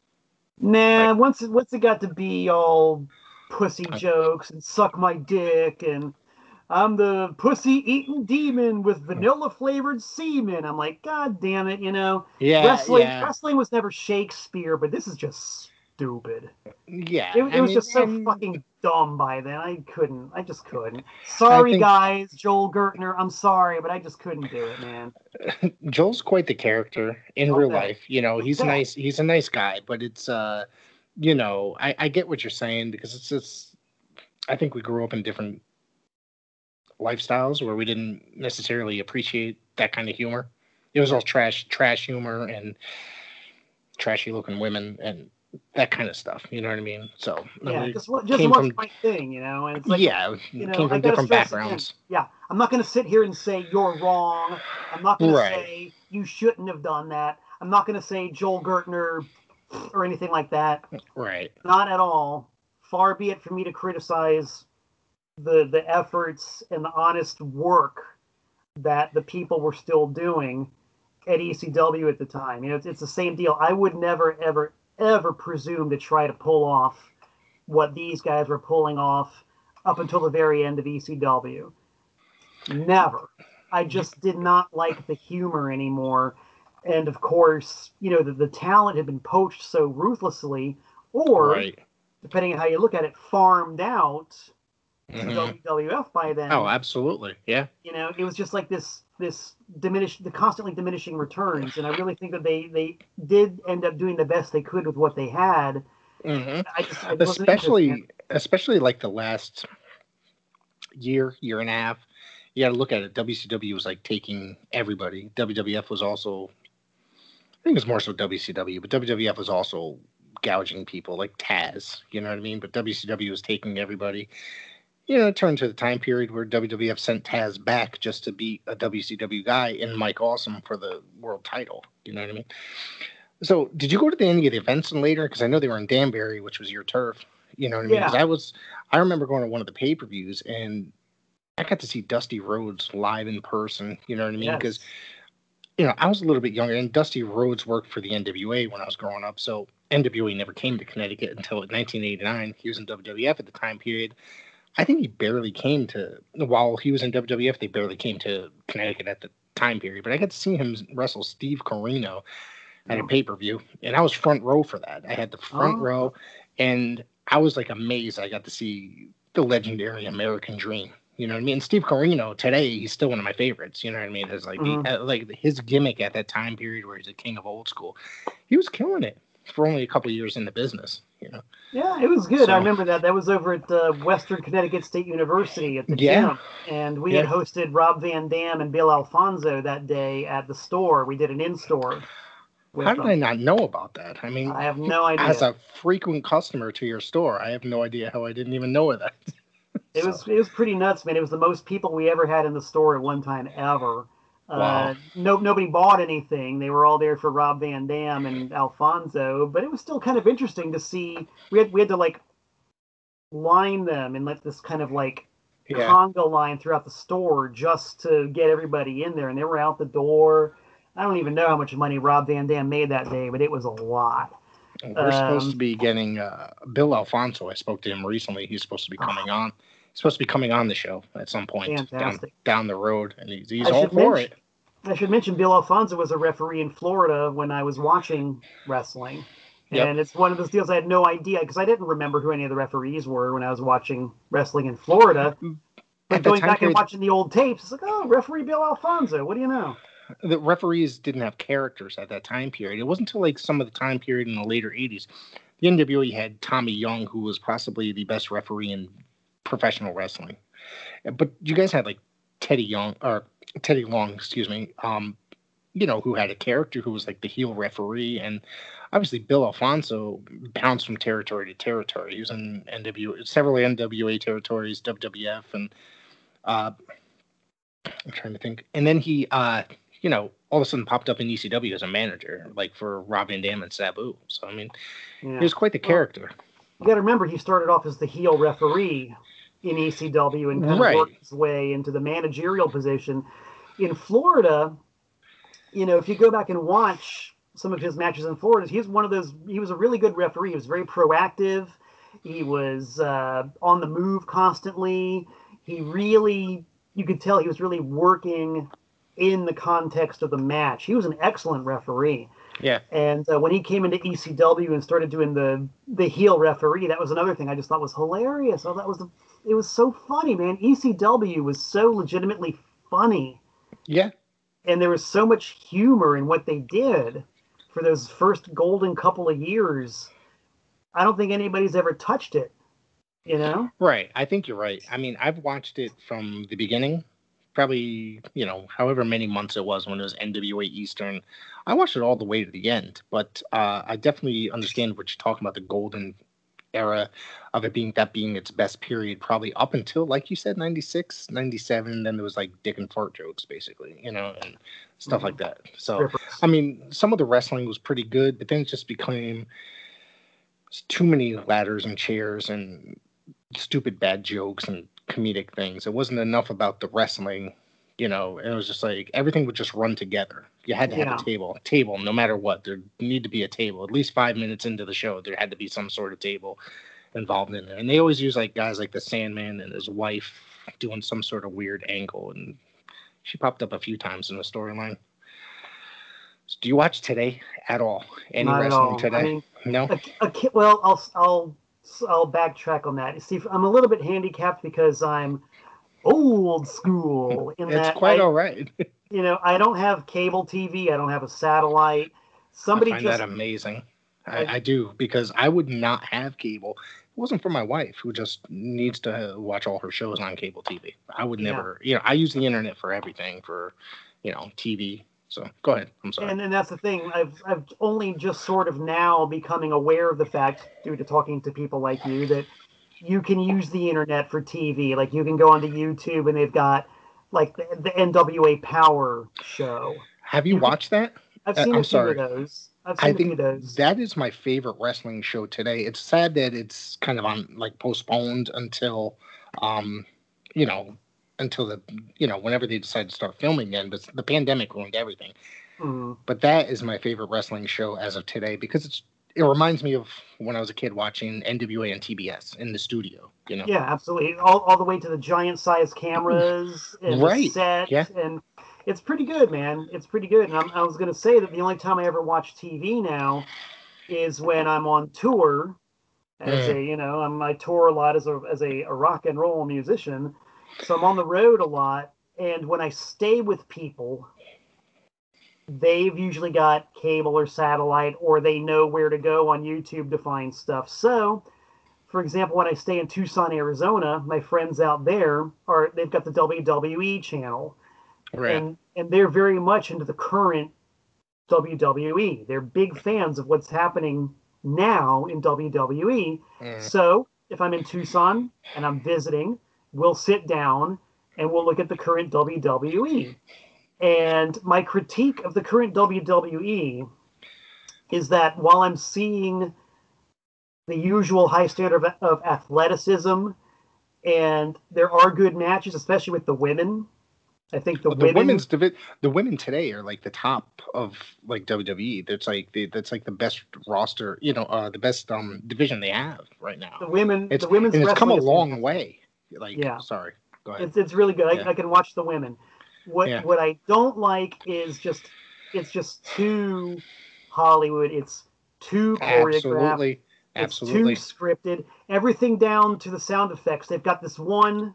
Nah,
Right.
once it, once it got to be all pussy jokes and suck my dick and I'm the pussy eating demon with hmm. vanilla flavored semen. I'm like, God damn it, you know.
Yeah.
wrestling
yeah.
wrestling was never Shakespeare, but this is just stupid.
Yeah.
It, it was
mean,
just so
and-
fucking dumb by then. I couldn't. I just couldn't. Sorry,
think-
guys, Joel Gertner. I'm sorry, but I just couldn't do it, man. [laughs]
Joel's quite the character in
Okay.
real life. You know, he's
Okay.
nice. He's a nice guy, but it's uh, you know, I, I get what you're saying because it's just I think we grew up in different lifestyles where we didn't necessarily appreciate that kind of humor. It was all trash, trash humor and trashy looking women and that kind of stuff. You know what I mean? So
yeah, just just one from, thing, you know. And it's like,
yeah,
you know,
came from different backgrounds.
Yeah, I'm not going to sit here and say you're wrong. I'm not going right. to say you shouldn't have done that. I'm not going to say Joel Gertner or anything like that.
Right.
Not at all. Far be it for me to criticize the the efforts and the honest work that the people were still doing at ECW at the time. You know, it's, it's the same deal. I would never, ever, ever presume to try to pull off what these guys were pulling off up until the very end of ECW. Never. I just did not like the humor anymore. And of course, you know, the, the talent had been poached so ruthlessly, or right. depending on how you look at it, farmed out mm-hmm. WWF by then.
Oh, absolutely. Yeah.
You know, it was just like this this diminish the constantly diminishing returns, and I really think that they they did end up doing the best they could with what they had.
Mm-hmm. I just, I especially especially like the last year year and a half. You got to look at it. WCW was like taking everybody. WWF was also, I think it was more so WCW, but WWF was also gouging people like Taz. You know what I mean? But WCW was taking everybody you know, turn to the time period where WWF sent Taz back just to beat a WCW guy and Mike Awesome for the world title. You know what I mean? So, did you go to the, any of the events and later? Because I know they were in Danbury, which was your turf. You know what I mean? Because I was, I remember going to one of the pay per views and I got to see Dusty Rhodes live in person. You know what I mean? Because, yes. you know, I was a little bit younger and Dusty Rhodes worked for the NWA when I was growing up. So, NWA never came to Connecticut until 1989. He was in WWF at the time period. I think he barely came to while he was in WWF. They barely came to Connecticut at the time period. But I got to see him wrestle Steve Corino at a oh. pay per view, and I was front row for that. I had the front oh. row, and I was like amazed. I got to see the legendary American Dream. You know what I mean? Steve Corino today, he's still one of my favorites. You know what I mean? As like mm-hmm. he, like his gimmick at that time period where he's a king of old school, he was killing it for only a couple years in the business. You know.
Yeah, it was good. So, I remember that. That was over at uh, Western Connecticut State University at the yeah. gym, and we yeah. had hosted Rob Van Dam and Bill Alfonso that day at the store. We did an in-store.
How did them. I not know about that? I mean,
I have no idea.
As a frequent customer to your store, I have no idea how I didn't even know of that. [laughs]
it so. was it was pretty nuts, man. It was the most people we ever had in the store at one time ever. Wow. Uh, no, nobody bought anything. They were all there for Rob Van Dam and Alfonso, but it was still kind of interesting to see. We had we had to like line them and let this kind of like yeah. conga line throughout the store just to get everybody in there, and they were out the door. I don't even know how much money Rob Van Dam made that day, but it was a lot.
We're um, supposed to be getting uh, Bill Alfonso. I spoke to him recently. He's supposed to be coming on supposed to be coming on the show at some point down, down the road, and he's, he's all for
mention,
it.
I should mention Bill Alfonso was a referee in Florida when I was watching wrestling. Yep. And it's one of those deals I had no idea because I didn't remember who any of the referees were when I was watching wrestling in Florida. But going back period, and watching the old tapes, it's like, oh, referee Bill Alfonso. What do you know?
The referees didn't have characters at that time period. It wasn't until like some of the time period in the later 80s. The NWA had Tommy Young, who was possibly the best referee in professional wrestling. But you guys had like Teddy Young or Teddy Long, excuse me. Um, you know, who had a character who was like the heel referee, and obviously Bill Alfonso bounced from territory to territory. He was in NWA, several NWA territories, WWF, and uh, I'm trying to think. And then he, uh, you know, all of a sudden popped up in ECW as a manager, like for Rob Van Dam and Sabu. So I mean, yeah. he was quite the character.
You got to remember, he started off as the heel referee in ECW and kind right. of worked his way into the managerial position. In Florida, you know, if you go back and watch some of his matches in Florida, he's one of those. He was a really good referee. He was very proactive. He was uh, on the move constantly. He really, you could tell, he was really working in the context of the match. He was an excellent referee.
Yeah.
And uh, when he came into ECW and started doing the the heel referee, that was another thing I just thought was hilarious. Oh, that was the it was so funny, man. ECW was so legitimately funny.
Yeah.
And there was so much humor in what they did for those first golden couple of years. I don't think anybody's ever touched it. You know?
Right. I think you're right. I mean, I've watched it from the beginning, probably, you know, however many months it was when it was NWA Eastern. I watched it all the way to the end, but uh, I definitely understand what you're talking about the golden era of it being that being its best period, probably up until, like you said, 96, 97. Then there was like dick and fart jokes, basically, you know, and stuff mm-hmm. like that. So, I mean, some of the wrestling was pretty good, but then it just became too many ladders and chairs and stupid bad jokes and comedic things. It wasn't enough about the wrestling, you know. And it was just like everything would just run together. You had to have yeah. a table, table, no matter what. There need to be a table. At least five minutes into the show, there had to be some sort of table involved in it. And they always use like guys like the Sandman and his wife doing some sort of weird angle, and she popped up a few times in the storyline. So do you watch today at all? Any Not wrestling all. today? I mean, no. A,
a, well, I'll I'll I'll backtrack on that. See, I'm a little bit handicapped because I'm old school. [laughs]
In it's quite I, all right. [laughs]
you know, I don't have cable TV. I don't have a satellite. Somebody
I find
just,
that amazing. I, I, do because I would not have cable. It wasn't for my wife who just needs to watch all her shows on cable TV. I would never, yeah. you know, I use the internet for everything for, you know, TV, so go ahead. I'm sorry.
And, and that's the thing. I've I've only just sort of now becoming aware of the fact due to talking to people like you that you can use the internet for TV. Like you can go onto YouTube and they've got like the, the NWA Power show.
Have you, you watched can, that?
I've uh, seen uh, a few sorry. of those.
i think that is my favorite wrestling show today. It's sad that it's kind of on like postponed until um you know until the you know whenever they decide to start filming again. But the pandemic ruined everything. Mm-hmm. But that is my favorite wrestling show as of today because it's it reminds me of when I was a kid watching NWA and TBS in the studio. You know.
Yeah, absolutely. All, all the way to the giant size cameras [laughs] and right. set. Yeah. And it's pretty good, man. It's pretty good. And I'm, i was going to say that the only time I ever watch TV now is when I'm on tour as mm. a you know I'm, I tour a lot as a as a, a rock and roll musician so I'm on the road a lot, and when I stay with people, they've usually got cable or satellite, or they know where to go on YouTube to find stuff. So, for example, when I stay in Tucson, Arizona, my friends out there are they've got the WWE channel, right. and and they're very much into the current WWE. They're big fans of what's happening now in WWE. Mm. So if I'm in Tucson and I'm visiting, we'll sit down and we'll look at the current WWE. And my critique of the current WWE is that while I'm seeing the usual high standard of, of athleticism, and there are good matches, especially with the women. I think the, the women,
women's divi- the women today are like the top of like WWE. That's like the that's like the best roster, you know, uh, the best um division they have right now.
The women,
it's,
the women's
and it's come a long way. Like, yeah. sorry, go ahead.
It's, it's really good. Yeah. I, I, can watch the women. What yeah. what I don't like is just it's just too Hollywood. It's too choreographed. Absolutely. Absolutely. It's too scripted. Everything down to the sound effects. They've got this one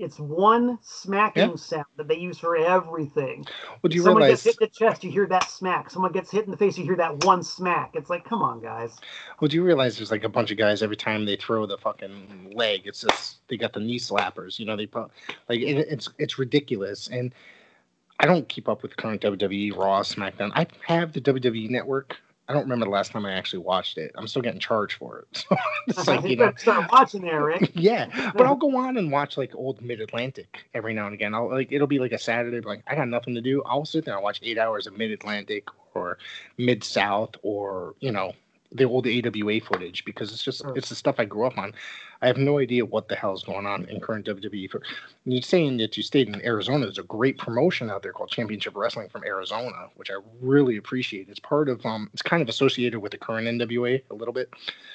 it's one smacking sound that they use for everything.
Would you
Someone
realize...
gets hit in the chest, you hear that smack. Someone gets hit in the face, you hear that one smack. It's like, come on, guys.
Would you realize there's like a bunch of guys every time they throw the fucking leg, it's just they got the knee slappers. You know, they put like it, it's it's ridiculous. And I don't keep up with current WWE Raw, SmackDown. I have the WWE Network. I don't remember the last time I actually watched it. I'm still getting charged for it. [laughs]
So it's like [laughs] you, know, start watching there, Rick. [laughs]
yeah, but I'll go on and watch like old Mid Atlantic every now and again. I'll like it'll be like a Saturday, like I got nothing to do. I'll sit there and watch eight hours of Mid Atlantic or Mid South or you know the old AWA footage because it's just it's the stuff I grew up on. I have no idea what the hell is going on in current WWE. For, you're saying that you stayed in Arizona. There's a great promotion out there called Championship Wrestling from Arizona, which I really appreciate. It's part of um, it's kind of associated with the current NWA a little bit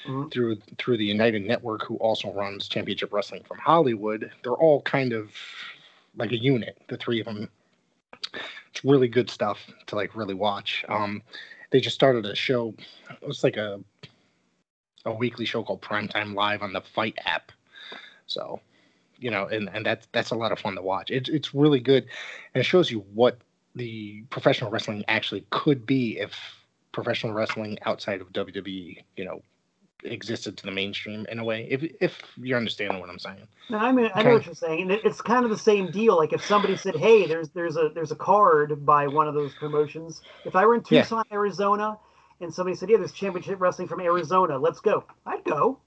mm-hmm. through through the United Network, who also runs Championship Wrestling from Hollywood. They're all kind of like a unit, the three of them. It's really good stuff to like really watch. Um, they just started a show. It was like a a weekly show called Primetime Live on the FITE app. So, you know, and, and that's that's a lot of fun to watch. It's it's really good, and it shows you what the professional wrestling actually could be if professional wrestling outside of WWE, you know, existed to the mainstream in a way. If if you're understanding what I'm saying.
No, I mean I know what you're saying. And it's kind of the same deal. Like if somebody said, "Hey, there's there's a there's a card by one of those promotions." If I were in Tucson, yeah. Arizona, and somebody said, "Yeah, there's championship wrestling from Arizona. Let's go." I'd go.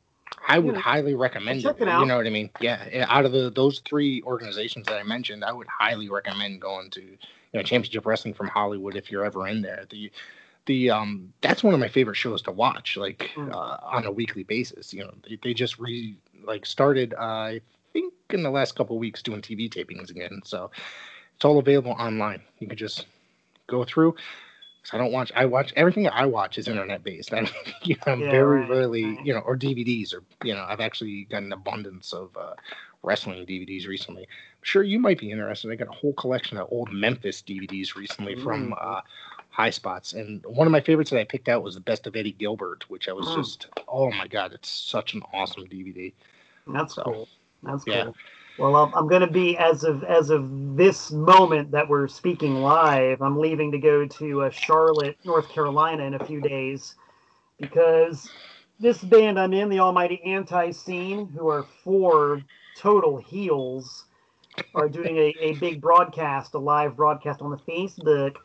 I would highly recommend it. it you know what I mean? Yeah. Out of the those three organizations that I mentioned, I would highly recommend going to you know Championship Wrestling from Hollywood if you're ever in there. The the um that's one of my favorite shows to watch like mm. uh, on a weekly basis. You know, they, they just re like started uh, I think in the last couple weeks doing TV tapings again. So it's all available online. You can just go through I don't watch. I watch everything I watch is internet based. [laughs] I, you know, I'm yeah, very right, rarely, right. you know, or DVDs, or you know, I've actually got an abundance of uh, wrestling DVDs recently. I'm sure you might be interested. I got a whole collection of old Memphis DVDs recently mm. from uh, High Spots, and one of my favorites that I picked out was the Best of Eddie Gilbert, which I was mm. just, oh my god, it's such an awesome DVD.
That's so, cool. That's yeah. cool. Well, I'm going to be as of as of this moment that we're speaking live. I'm leaving to go to uh, Charlotte, North Carolina, in a few days because this band I'm in, the Almighty Antiseen, who are four total heels, are doing a, a big broadcast, a live broadcast on the Facebook.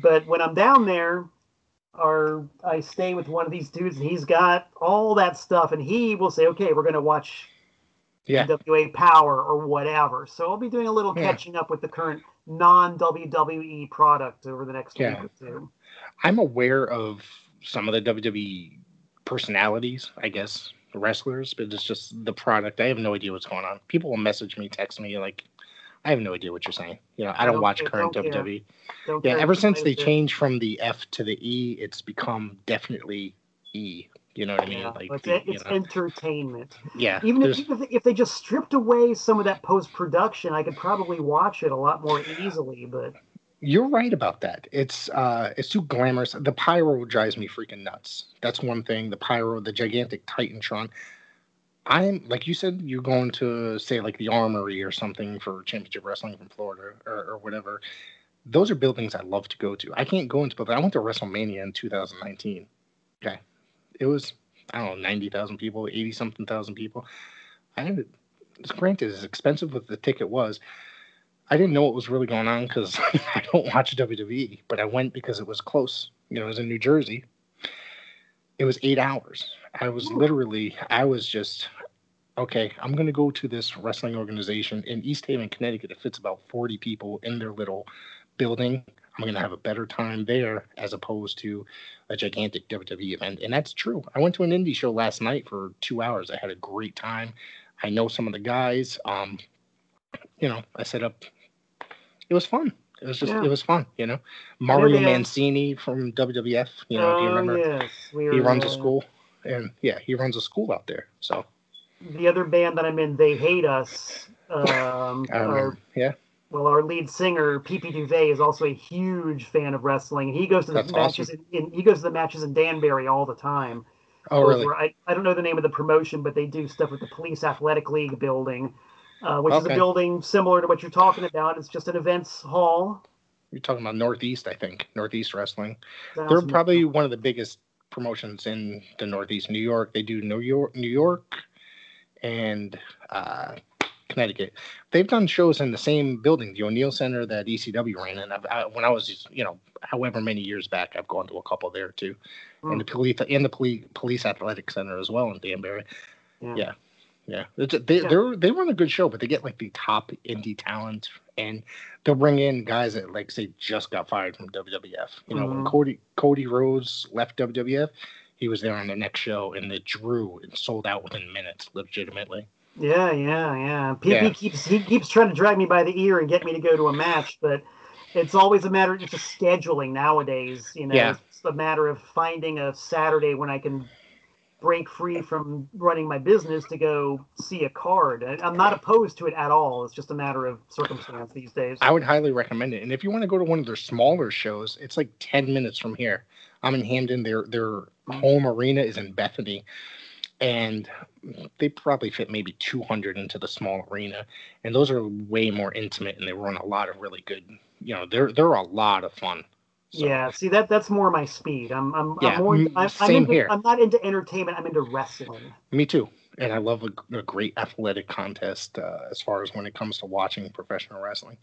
But when I'm down there, or I stay with one of these dudes, and he's got all that stuff, and he will say, "Okay, we're going to watch yeah. NWA Power or whatever. So I'll be doing a little yeah. catching up with the current non WWE product over the next yeah. week or two.
I'm aware of some of the WWE personalities, I guess, wrestlers, but it's just the product. I have no idea what's going on. People will message me, text me, like, I have no idea what you're saying. You know, I don't, don't watch current don't WWE. Don't yeah, ever since they changed from the F to the E, it's become definitely E. You know what I mean?
Yeah, like it's, it's entertainment.
Yeah.
Even if, if, if they just stripped away some of that post production, I could probably watch it a lot more easily. But
you're right about that. It's uh, it's too glamorous. The pyro drives me freaking nuts. That's one thing. The pyro, the gigantic Titantron. I'm like you said, you're going to say like the Armory or something for Championship Wrestling from Florida or, or whatever. Those are buildings I love to go to. I can't go into, but I went to WrestleMania in 2019. Okay, it was I don't know ninety thousand people, eighty something thousand people. I had granted as expensive as the ticket was. I didn't know what was really going on because [laughs] I don't watch WWE, but I went because it was close. You know, it was in New Jersey. It was eight hours. I was literally, I was just, okay, I'm going to go to this wrestling organization in East Haven, Connecticut. It fits about 40 people in their little building. I'm going to have a better time there as opposed to a gigantic WWE event. And that's true. I went to an indie show last night for two hours. I had a great time. I know some of the guys. Um, you know, I set up. It was fun. It was just, yeah. it was fun. You know, Mario Mancini from WWF. You know,
oh,
do you remember?
Yes,
we he runs a school, and yeah, he runs a school out there. So
the other band that I'm in, they hate us. Um,
are, yeah
well, our lead singer PP Duvet is also a huge fan of wrestling. He goes to the That's matches awesome. in, in, he goes to the matches in Danbury all the time.
Oh, really?
I, I don't know the name of the promotion, but they do stuff with the Police Athletic League building, uh, which okay. is a building similar to what you're talking about. It's just an events hall.
You're talking about Northeast, I think. Northeast Wrestling. They're probably one of the biggest promotions in the Northeast. New York. They do New York, New York, and uh, Connecticut. They've done shows in the same building, the O'Neill Center that ECW ran in. I've, I, when I was, you know, however many years back, I've gone to a couple there too, mm. and the police and the police police athletic center as well in Danbury. Yeah, yeah, yeah. They yeah. they're they run a good show, but they get like the top indie talent, and they'll bring in guys that like say just got fired from WWF. You know, mm-hmm. when Cody Cody Rhodes left WWF, he was there on the next show, and it drew and sold out within minutes, legitimately.
Yeah, yeah, yeah. PP yeah. keeps he keeps trying to drag me by the ear and get me to go to a match, but it's always a matter of just scheduling nowadays. You know, yeah. it's a matter of finding a Saturday when I can break free from running my business to go see a card. I'm not opposed to it at all. It's just a matter of circumstance these days.
I would highly recommend it. And if you want to go to one of their smaller shows, it's like 10 minutes from here. I'm in Hamden. Their their home arena is in Bethany and they probably fit maybe 200 into the small arena and those are way more intimate and they run a lot of really good you know they're they're a lot of fun So.
Yeah, see that that's more my speed. I'm I'm,
Yeah,
I'm more I'm, I'm
same
into,
here.
I'm not into entertainment. I'm into wrestling.
Me too. And I love a, a great athletic contest uh, as far as when it comes to watching professional wrestling.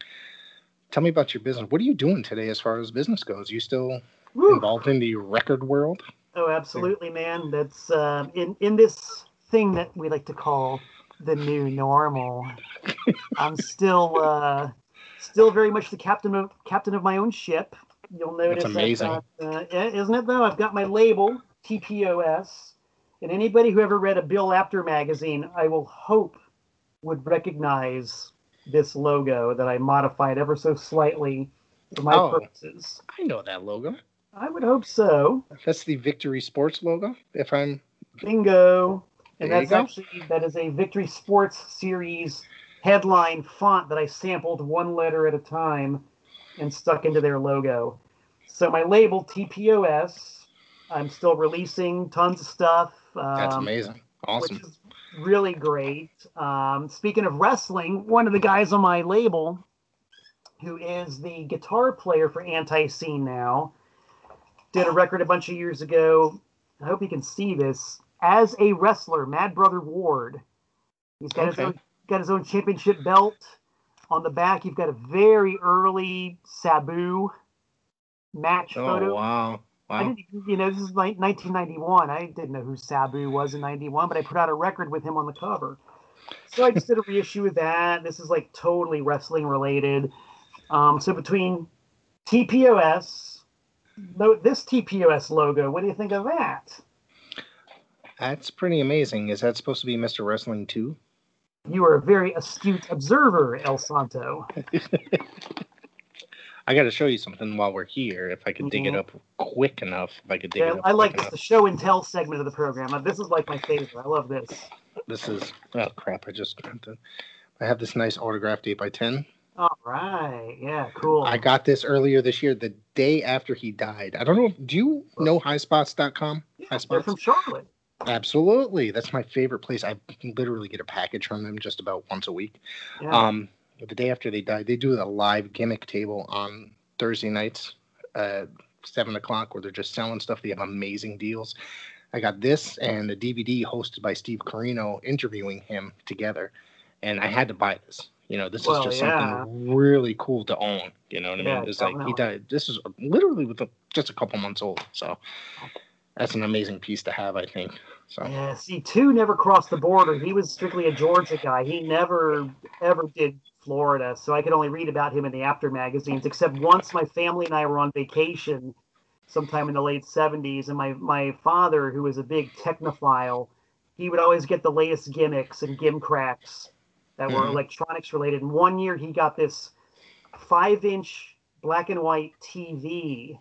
Tell me about your business. What are you doing today as far as business goes? You still
Woo.
involved in the record world?
Oh, absolutely, man. That's uh, in in this thing that we like to call the new normal. I'm still uh, still very much the captain of captain of my own ship. You'll notice I've
amazing.
got, uh, yeah, isn't it though? I've got my label TPOS, and anybody who ever read a Bill Apter magazine, I will hope would recognize this logo that I modified ever so slightly for my
Oh.
purposes.
I know that logo.
I would hope so.
That's the Victory Sports logo. If I'm
Bingo. And
There
that's actually that is a Victory Sports Series headline font that I sampled one letter at a time and stuck into their logo. So my label TPOS. I'm still releasing tons of stuff.
that's
um,
amazing. Awesome.
Which is really great. Um, speaking of wrestling, one of the guys on my label, who is the guitar player for Antiseen now, did a record a bunch of years ago. I hope you can see this. As a wrestler, Mad Brother Ward. He's got his own got his own championship belt. On the back, you've got a very early Sabu match photo.
Oh wow.
I
Wow.
didn't, you know, this is like 1991. I didn't know who Sabu was in 91, but I put out a record with him on the cover. So I just did a reissue of that. This is like totally wrestling related. Um, so between TPOS, this TPOS logo, what do you think of that?
That's pretty amazing. Is that supposed to be Mr. Wrestling 2?
You are a very astute observer, El Santo. [laughs]
I got to show you something while we're here. If I could dig it
Mhm.
up quick enough, if I could dig
Yeah,
it up
I like
enough.
the show and tell segment of the program. This is like my favorite. I love this.
This is oh crap! I just I have this nice autographed eight by ten.
All right. Yeah, cool.
I got this earlier this year, the day after he died. I don't know. Do you know highspots.com?
yeah,
High
they're from Charlotte.
Absolutely. That's my favorite place. I literally get a package from them just about once a week.
Yeah.
Um, the day after they die, they do a live gimmick table on Thursday nights, uh, seven o'clock, where they're just selling stuff. They have amazing deals. I got this and a DVD hosted by Steve Corino interviewing him together, and I had to buy this. You know, this
Well,
is just
yeah.
something really cool to own. You know what I
Yeah,
mean? It's like he died. This is literally with a, just a couple months old, so that's an amazing piece to have. I think. So
Yeah, see, two never crossed the border. He was strictly a Georgia guy. He never ever did Florida, so I could only read about him in the Apter magazines. Except once, my family and I were on vacation, sometime in the late '70s, and my my father, who was a big technophile, he would always get the latest gimmicks and gimcracks that were
Mhm.
electronics related. And one year, he got this five-inch black and white TV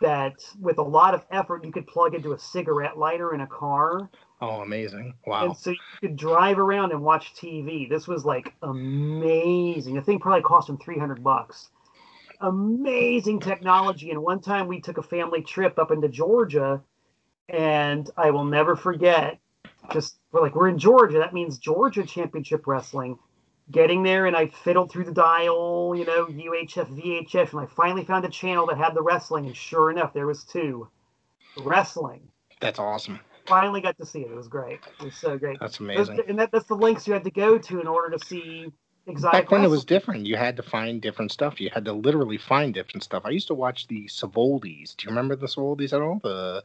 that with a lot of effort you could plug into a cigarette lighter in a car.
Oh, amazing! Wow.
and so you could drive around and watch tv this was like amazing. The thing probably cost him 300 bucks. Amazing technology. And one time we took a family trip up into georgia and i will never forget just we're like we're in georgia. That means georgia championship wrestling getting there and I fiddled through the dial, you know, UHF, VHF, and I finally found a channel that had the wrestling, and sure enough, there was two wrestling.
That's awesome.
Finally got to see it. It was great. It was so great.
That's
Those-
amazing.
and that, that's the links you had to go to in order to see exotic.
Back then it was different. You had to find different stuff. You had to literally find different stuff. I used to watch the Savoldis. Do you remember the Savoldis at all? The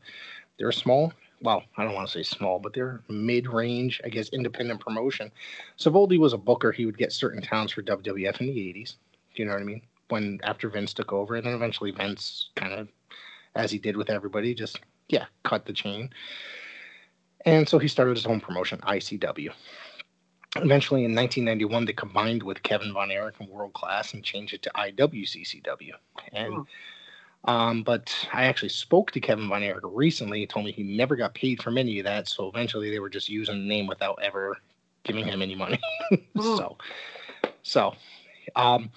they're small. Well, I don't want to say small, but they're mid-range, I guess, independent promotion. Savoldi was a booker. He would get certain towns for WWF in the '80s. Do you know what I mean? When after Vince took over, and then eventually Vince kind of, as he did with everybody, just yeah, cut the chain. And so he started his own promotion, ICW. Eventually, in 1991, they combined with Kevin Von Erich and World Class and changed it to IWCCW. And hmm. Um, but I actually spoke to Kevin Von Erich recently. He told me he never got paid from any of that. So eventually, they were just using the name without ever giving him any money. [laughs] so, so, um,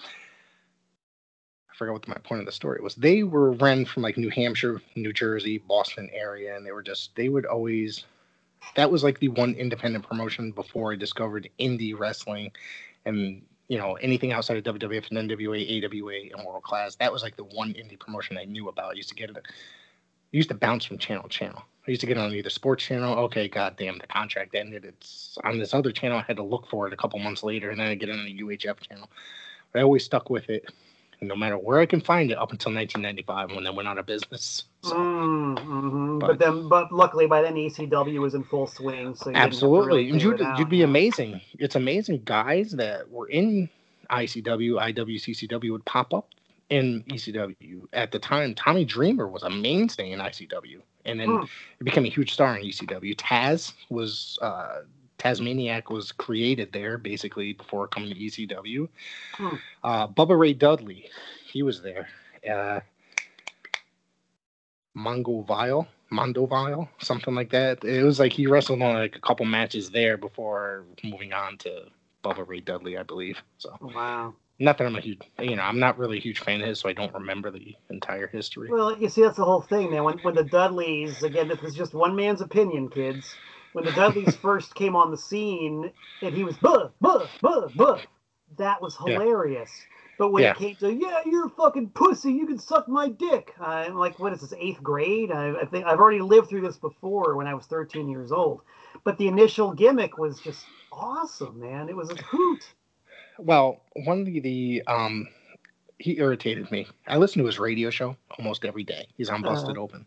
I forgot what my point of the story was. They were ran from like New Hampshire, New Jersey, Boston area, and they were just they would always. That was like the one independent promotion before I discovered indie wrestling, and you know, anything outside of WWF and NWA, AWA, and World Class. That was like the one indie promotion I knew about. I used to get it. I used to bounce from channel to channel. I used to get on either sports channel. Okay, goddamn, the contract ended. It's on this other channel. I had to look for it a couple months later, and then I get on the UHF channel. But I always stuck with it, no matter where I can find it, up until 1995 when they went out of business. So,
mm, hmm but, but, then, but luckily by then ECW was in full swing. So
absolutely, really you'd, you'd be amazing. It's amazing guys that were in ICW, IWCCW would pop up in ECW at the time. Tommy Dreamer was a mainstay in ICW, and then hmm. it became a huge star in ECW. Taz was uh, Tazmaniac was created there basically before coming to ECW. Hmm. Uh, Bubba Ray Dudley, he was there. Uh, Mongo Vile, Mondo Vile, something like that. It was like he wrestled on like a couple matches there before moving on to Bubba Ray Dudley, I believe. So
wow.
Not that I'm a huge, you know, I'm not really a huge fan of his, so I don't remember the entire history.
Well, you see, that's the whole thing, man. When when the Dudleys, again, this is just one man's opinion, kids. When the Dudleys first came on the scene, and he was buh buh buh buh, that was hilarious. Yeah. But when yeah. it came to, yeah, you're a fucking pussy, you can suck my dick. Uh, I'm like, what is this, eighth grade? I, I think I've already lived through this before when I was 13 years old. But the initial gimmick was just awesome, man. It was a hoot.
Well, one of the, the um, he irritated me. I listen to his radio show almost every day. He's on Busted uh Open,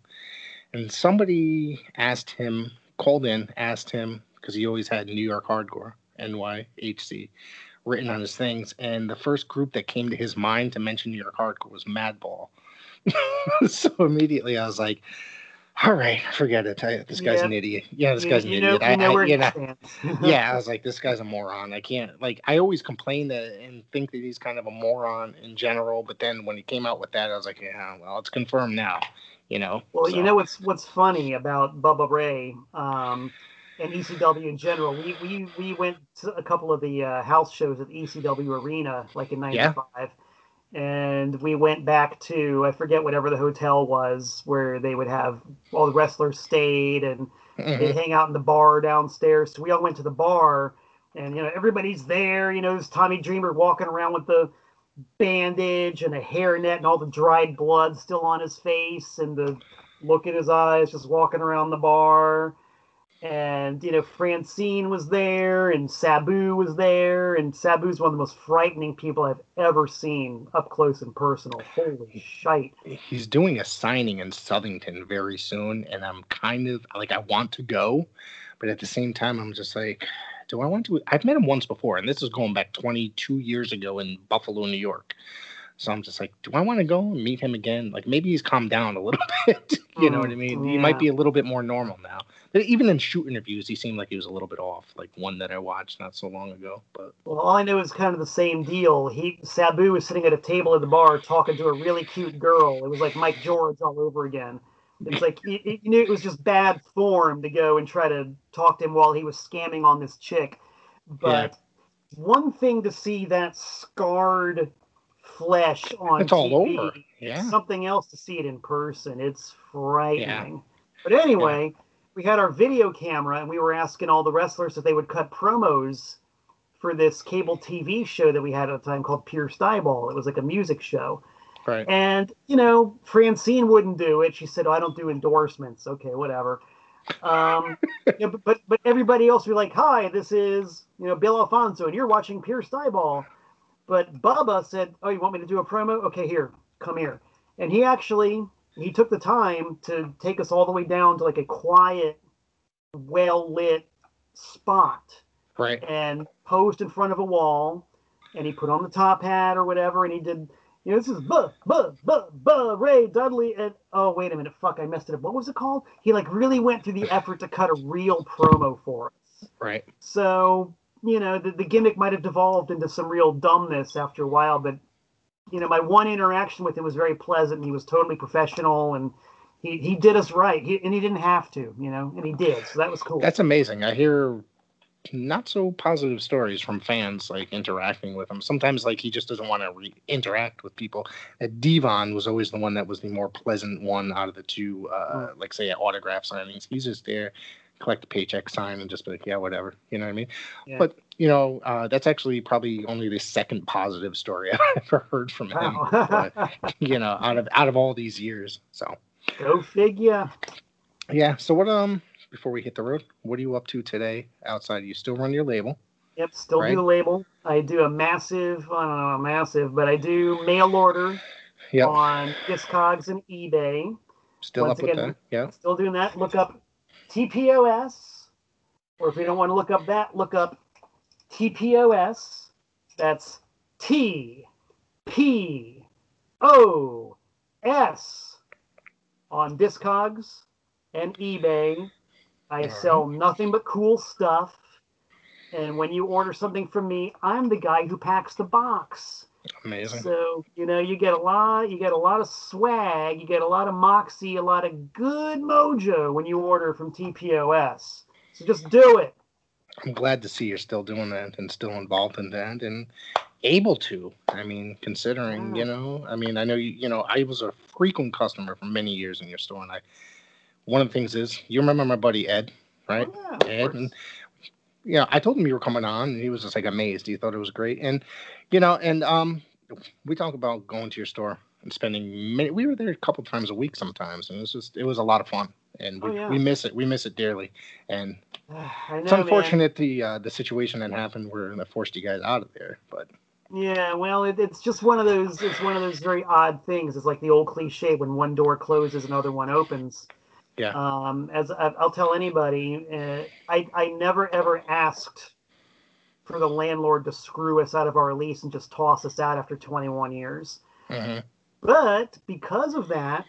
and somebody asked him, called in, asked him because he always had New York Hardcore NYHC written on his things, and the first group that came to his mind to mention New York Hardcore was Madball. [laughs] so immediately I was like, all right, forget it. I, this guy's an idiot. Yeah, this guy's an you idiot. Know, I, you know, I, you know yeah, I was like, this guy's a moron. I can't like. I always complain that and think that he's kind of a moron in general, but then when he came out with that, I was like, yeah, well, it's confirmed now. You know.
Well, so. you know what's what's funny about Bubba Ray um, and ECW in general. We we we went to a couple of the uh, house shows at the ECW Arena, like in '95. Yeah and we went back to I forget whatever the hotel was where they would have all the wrestlers stayed and mm-hmm. they hang out in the bar downstairs. So we all went to the bar and you know everybody's there. You know, there's Tommy Dreamer walking around with the bandage and a hairnet and all the dried blood still on his face and the look in his eyes, just walking around the bar and you know Francine was there and Sabu was there and Sabu's one of the most frightening people I've ever seen up close and personal. Holy shite.
He's doing a signing in Southington very soon and I'm kind of like I want to go, but at the same time I'm just like do I want to I've met him once before and this is going back 22 years ago in Buffalo, New York. So I'm just like, do I want to go and meet him again? Like maybe he's calmed down a little [laughs] bit. you know what I mm, mean? Yeah. He might be a little bit more normal now. But even in shoot interviews, he seemed like he was a little bit off. Like one that I watched not so long ago. But
well, all I know is kind of the same deal. He Sabu was sitting at a table at the bar talking to a really cute girl. It was like Mike George all over again. It's like you knew it was just bad form to go and try to talk to him while he was scamming on this chick. But yeah. one thing to see that scarred flesh on it's all TV. over. Yeah. Something else to see it in person. It's frightening. Yeah. But anyway, yeah. we had our video camera and we were asking all the wrestlers if they would cut promos for this cable TV show that we had at the time called Pure Styball. It was like a music show.
Right.
And, you know, Francine wouldn't do it. She said, oh, I don't do endorsements. Okay, whatever. Um, [laughs] you know, but, but, but everybody else would be like, hi, this is, you know, Bill Alfonso, and you're watching Pure Styball. But Bubba said, "Oh, you want me to do a promo? Okay, here, come here." And he actually he took the time to take us all the way down to like a quiet, well lit spot,
right?
And posed in front of a wall, and he put on the top hat or whatever, and he did. You know, this is buh, buh, buh, buh, Ray Dudley. And oh, wait a minute, fuck, I messed it up. What was it called? He like really went through the effort to cut a real promo for us.
Right.
So you know, the, the gimmick might have devolved into some real dumbness after a while, but you know, my one interaction with him was very pleasant. And he was totally professional, and he he did us right. He, and he didn't have to, you know, and he did. So that was cool.
That's amazing. I hear not so positive stories from fans like interacting with him. Sometimes like he just doesn't want to re- interact with people. That Devon was always the one that was the more pleasant one out of the two. Uh, mm. Like say at autograph signings, he's just there collect the paycheck sign and just be like, yeah, whatever. You know what I mean?
Yeah.
But you know, uh, that's actually probably only the second positive story [laughs] I've ever heard from him.
Wow.
but, you know, out of out of all these years. So
Go figure.
yeah. So what um before we hit the road, what are you up to today outside? You still run your label?
Yep, still
Right.
do the label. I do a massive, I don't know, massive, but I do mail order
Yep.
on Discogs and eBay.
Still
once
up with that? Yeah.
Still doing that. Look up TPOS, or if you don't want to look up that, look up TPOS. That's T P O S on Discogs and eBay. I
All
sell nothing but cool stuff. And when you order something from me, I'm the guy who packs the box.
Amazing.
So you know, you get a lot, you get a lot of swag, you get a lot of moxie, a lot of good mojo when you order from TPOS. So just do it.
I'm glad to see you're still doing that and still involved in that and able to. I mean, considering,
Yeah.
you know, I mean, I know you, you know, I was a frequent customer for many years in your store and I one of the things is you remember my buddy Ed, right?
Oh, yeah,
Ed and you know, I told him you were coming on and he was just like amazed. He thought it was great. And you know, and um we talk about going to your store and spending many, we were there a couple times a week sometimes and it was just it was a lot of fun and we,
Oh, yeah.
we miss it we miss it dearly and [sighs]
know,
it's
man.
unfortunate the uh, the situation that happened where that forced you guys out of there, but
Yeah, well, it, it's just one of those. It's one of those very odd things. It's like the old cliche: when one door closes, another one opens.
Yeah.
Um, as I'll tell anybody, uh, I I never ever asked for the landlord to screw us out of our lease and just toss us out after 21 years.
mhm.
But because of that,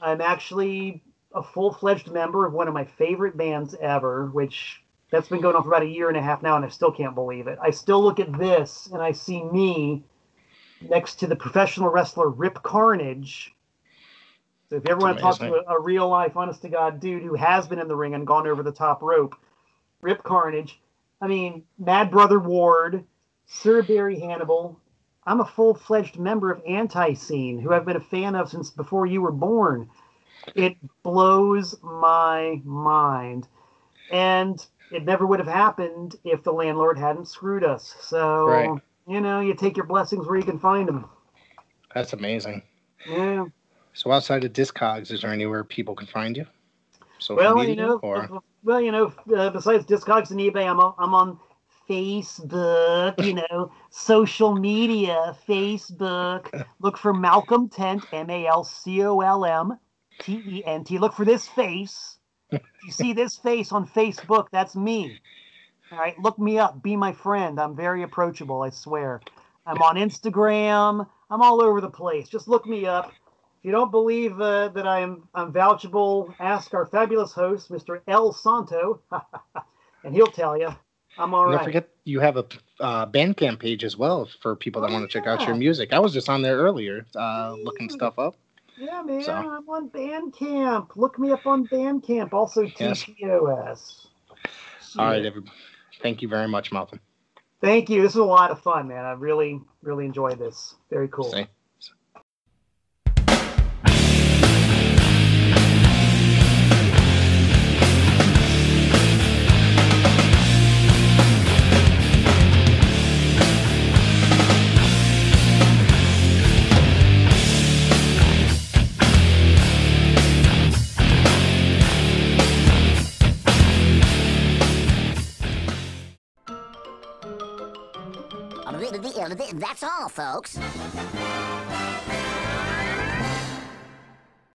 I'm actually a full fledged member of one of my favorite bands ever, which that's been going on for about a year and a half now, and I still can't believe it. I still look at this and I see me next to the professional wrestler Rip Carnage. So if you ever want to talk to a, a real life, honest to God dude who has been in the ring and gone over the top rope, Rip Carnage. I mean, Mad Brother Ward, Sir Barry Hannibal. I'm a full fledged member of Antiseen, who I've been a fan of since before you were born. It blows my mind. And it never would have happened if the landlord hadn't screwed us. So,
Right.
you know, you take your blessings where you can find them.
that's amazing.
Yeah.
So outside of Discogs, is there anywhere people can find you? Social
Well, you know,
or
well, you know, uh, besides Discogs and eBay, I'm on, I'm on Facebook. You [laughs] know, social media, Facebook. [laughs] Look for Malcolm Tent, M A L C O L M T E N T. Look for this face. If you see this face on Facebook, that's me. All right, look me up. Be my friend. I'm very approachable. I swear. I'm on Instagram. I'm all over the place. Just look me up. If you don't believe uh, that I'm I'm vouchable, ask our fabulous host, Mr. El Santo, [laughs] and he'll tell you. I'm all
And
right.
don't forget you have a uh, Bandcamp page as well for people that
Oh,
want to check out your music. I was just on there earlier, uh, looking stuff up.
yeah, man,
So-
I'm on Bandcamp. Look me up on Bandcamp. Also
Yes.
TPOS.
All right, everybody. Thank you very much, Malcolm.
Thank you. This was a lot of fun, man. I really, really enjoyed this. Very cool.
Say-
That's all, folks.